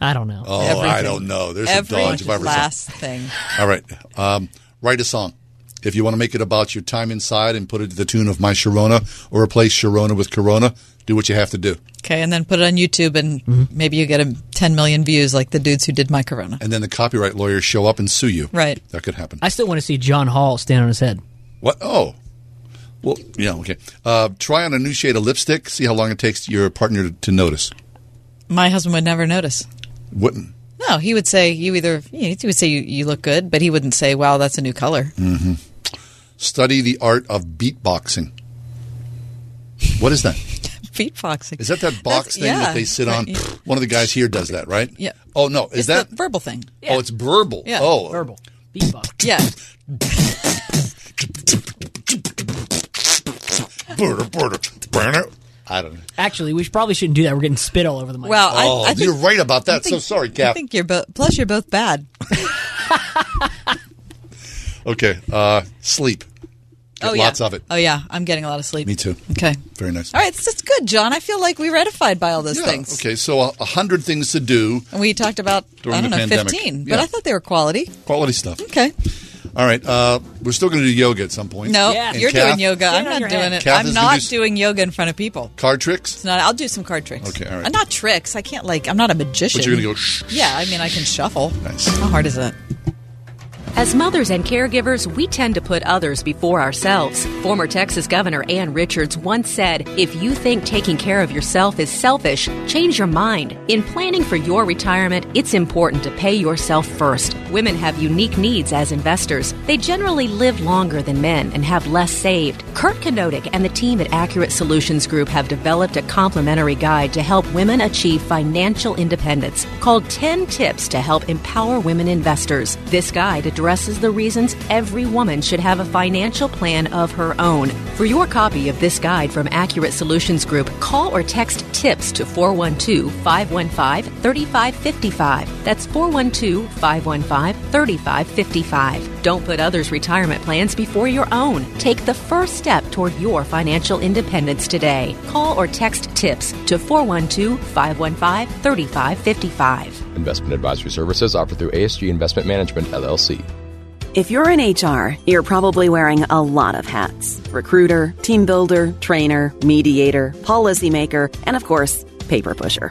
I don't know. Oh, I Everything. don't know. There's Every a dodge if I ever saw. last thing. All right. Um, write a song. If you want to make it about your time inside and put it to the tune of My Sharona or replace Sharona with Corona, do what you have to do. Okay, and then put it on YouTube, and maybe you get a 10 million views like the dudes who did my Corona. And then the copyright lawyers show up and sue you. Right. That could happen. I still want to see John Hall stand on his head. What? Oh. Well, yeah, okay. Uh, try on a new shade of lipstick. See how long it takes your partner to, to notice. My husband would never notice. Wouldn't. No, he would say you either he would say you, you look good, but he wouldn't say, "Wow, that's a new color." hmm Study the art of beatboxing. What is that? <laughs> Beatboxing. Is that that box That's- thing yeah, that they sit on? right. One of the guys here does that, right? Yeah. Oh no, is It's that the verbal thing? Oh, it's verbal. Yeah. Oh, verbal. Beatbox. Yeah. <laughs> <laughs> I don't know. Actually, we probably shouldn't do that. We're getting spit all over the mic. Well, I- oh, I think- you're right about that. Think- so sorry, Cap. I think you're both. Plus, you're both bad. <laughs> Okay, uh, sleep. Get oh yeah. lots of it. Oh yeah, I'm getting a lot of sleep. Me too. Okay. Very nice. All right, this is good, John. I feel like we ratified by all those Yeah, things. Okay, so a, a hundred things to do. And we talked about During I don't the know pandemic. 15, Yeah. but I thought they were quality. Quality stuff. Okay. All right, uh, we're still going to do yoga at some point. No, And you're Kath, doing yoga. I'm not doing head. it. Kath I'm not do doing yoga in front of people. Card tricks. It's not. I'll do some card tricks. Okay, all right. Uh, not tricks. I can't like. I'm not a magician. But you're gonna go shh, Yeah, I mean, I can shuffle. Nice. How hard is that? As mothers and caregivers, we tend to put others before ourselves. Former Texas Governor Ann Richards once said, If you think taking care of yourself is selfish, change your mind. In planning for your retirement, it's important to pay yourself first. Women have unique needs as investors. They generally live longer than men and have less saved. Kurt Kanodik and the team at Accurate Solutions Group have developed a complimentary guide to help women achieve financial independence called 10 Tips to Help Empower Women Investors. This guide addresses the reasons every woman should have a financial plan of her own. For your copy of this guide from Accurate Solutions Group, call or text TIPS to 412 515 3555. That's 412 515 3555. Don't put others' retirement plans before your own. Take the first step toward your financial independence today. Call or text TIPS to 412 515 3555. Investment advisory services offered through ASG Investment Management, LLC. If you're in HR, you're probably wearing a lot of hats recruiter, team builder, trainer, mediator, policymaker, and of course, paper pusher.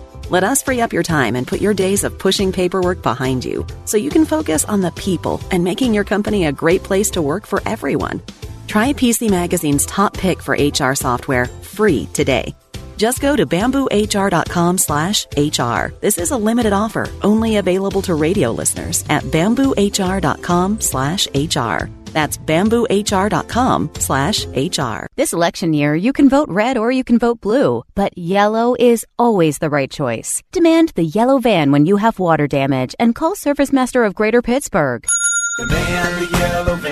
Let us free up your time and put your days of pushing paperwork behind you so you can focus on the people and making your company a great place to work for everyone. Try PC Magazine's top pick for HR software free today. Just go to bamboohr.com slash HR. This is a limited offer, only available to radio listeners at bamboohr.com slash HR. That's bamboohr.com slash HR. This election year, you can vote red or you can vote blue, but yellow is always the right choice. Demand the yellow van when you have water damage and call Service Master of Greater Pittsburgh. Demand the yellow van.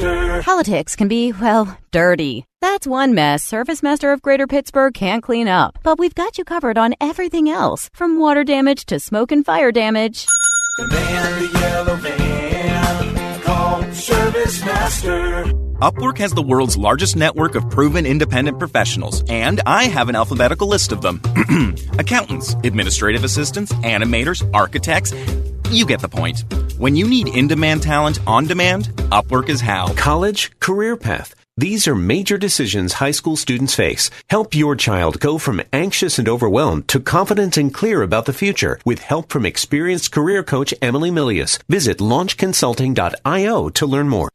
Master. Politics can be, well, dirty. That's one mess Service Master of Greater Pittsburgh can't clean up. But we've got you covered on everything else, from water damage to smoke and fire damage. Demand the yellow van. Call Service Master. Upwork has the world's largest network of proven independent professionals, and I have an alphabetical list of them <clears throat> accountants, administrative assistants, animators, architects. You get the point. When you need in demand talent on demand, Upwork is how. College, career path. These are major decisions high school students face. Help your child go from anxious and overwhelmed to confident and clear about the future with help from experienced career coach Emily Milius. Visit launchconsulting.io to learn more.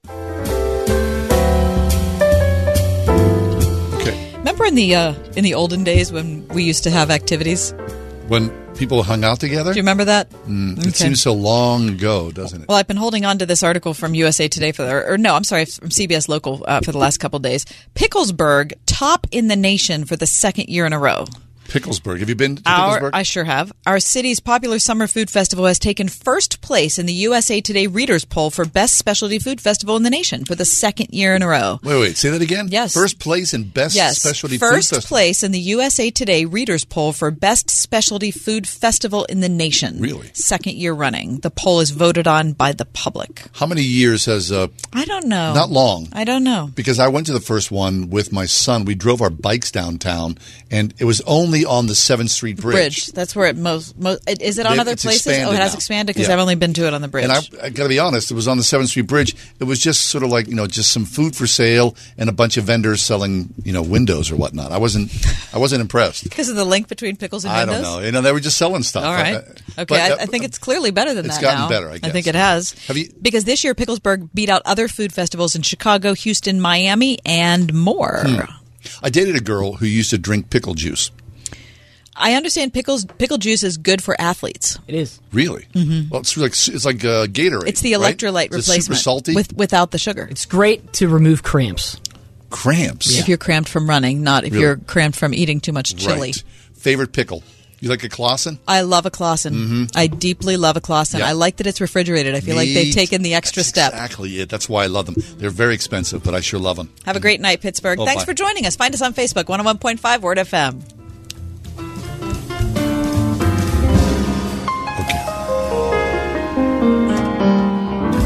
Remember in the uh, in the olden days when we used to have activities? When people hung out together? Do you remember that? Mm, Okay. It seems so long ago, doesn't it? Well, I've been holding on to this article from USA Today for, the, or no, I'm sorry, from CBS Local uh, for the last couple of days. Picklesburgh top in the nation for the second year in a row. Picklesburgh. Have you been to Our, Picklesburgh? I sure have. Our city's popular summer food festival has taken first place in the USA Today Readers Poll for Best Specialty Food Festival in the nation for the second year in a row. wait, wait. Say that again. Yes. First place in best yes, specialty first food festival. place in the USA Today Readers Poll for Best Specialty Food Festival in the nation. Really? Second year running. The poll is voted on by the public. How many years has? Uh, I don't know. Not long. I don't know. because I went to the first one with my son. We drove our bikes downtown, and it was only on the Seventh Street Bridge. That's where it most. most is it on They- other it's places? Oh, it has now. expanded because Yeah. I've only been to it on the bridge. And I, I got to be honest, it was on the Seventh Street Bridge. It was just sort of like you know, just some food for sale and a bunch of vendors selling you know windows or whatnot. I wasn't, I wasn't impressed. <laughs> because of the link between pickles and I windows. don't know. You know, they were just selling stuff. All right. Uh, Okay. but, I, uh, I think it's clearly better than it's that gotten now. better, I think it has. Have you- Because this year Picklesburgh beat out other food festivals in Chicago, Houston, Miami, and more. Hmm. I dated a girl who used to drink pickle juice. I understand pickles pickle juice is good for athletes. It is. Really? Mm-hmm. Well, it's like it's like uh, Gatorade. It's the electrolyte Is it replacement super salty. with without the sugar. It's great to remove cramps. cramps. If you're cramped from running, not if Really? you're cramped from eating too much chili. Right. Favorite pickle? You like a Claussen? I love a Claussen. I deeply love a Claussen. Mm-hmm. Yeah. I like that it's refrigerated. I feel like they've taken the extra step. Exactly it. That's why I love them. They're very expensive, but I sure love them. Have a great night, Pittsburgh. Oh, Thanks bye. for joining us. Find us on Facebook, 101.5 Word FM.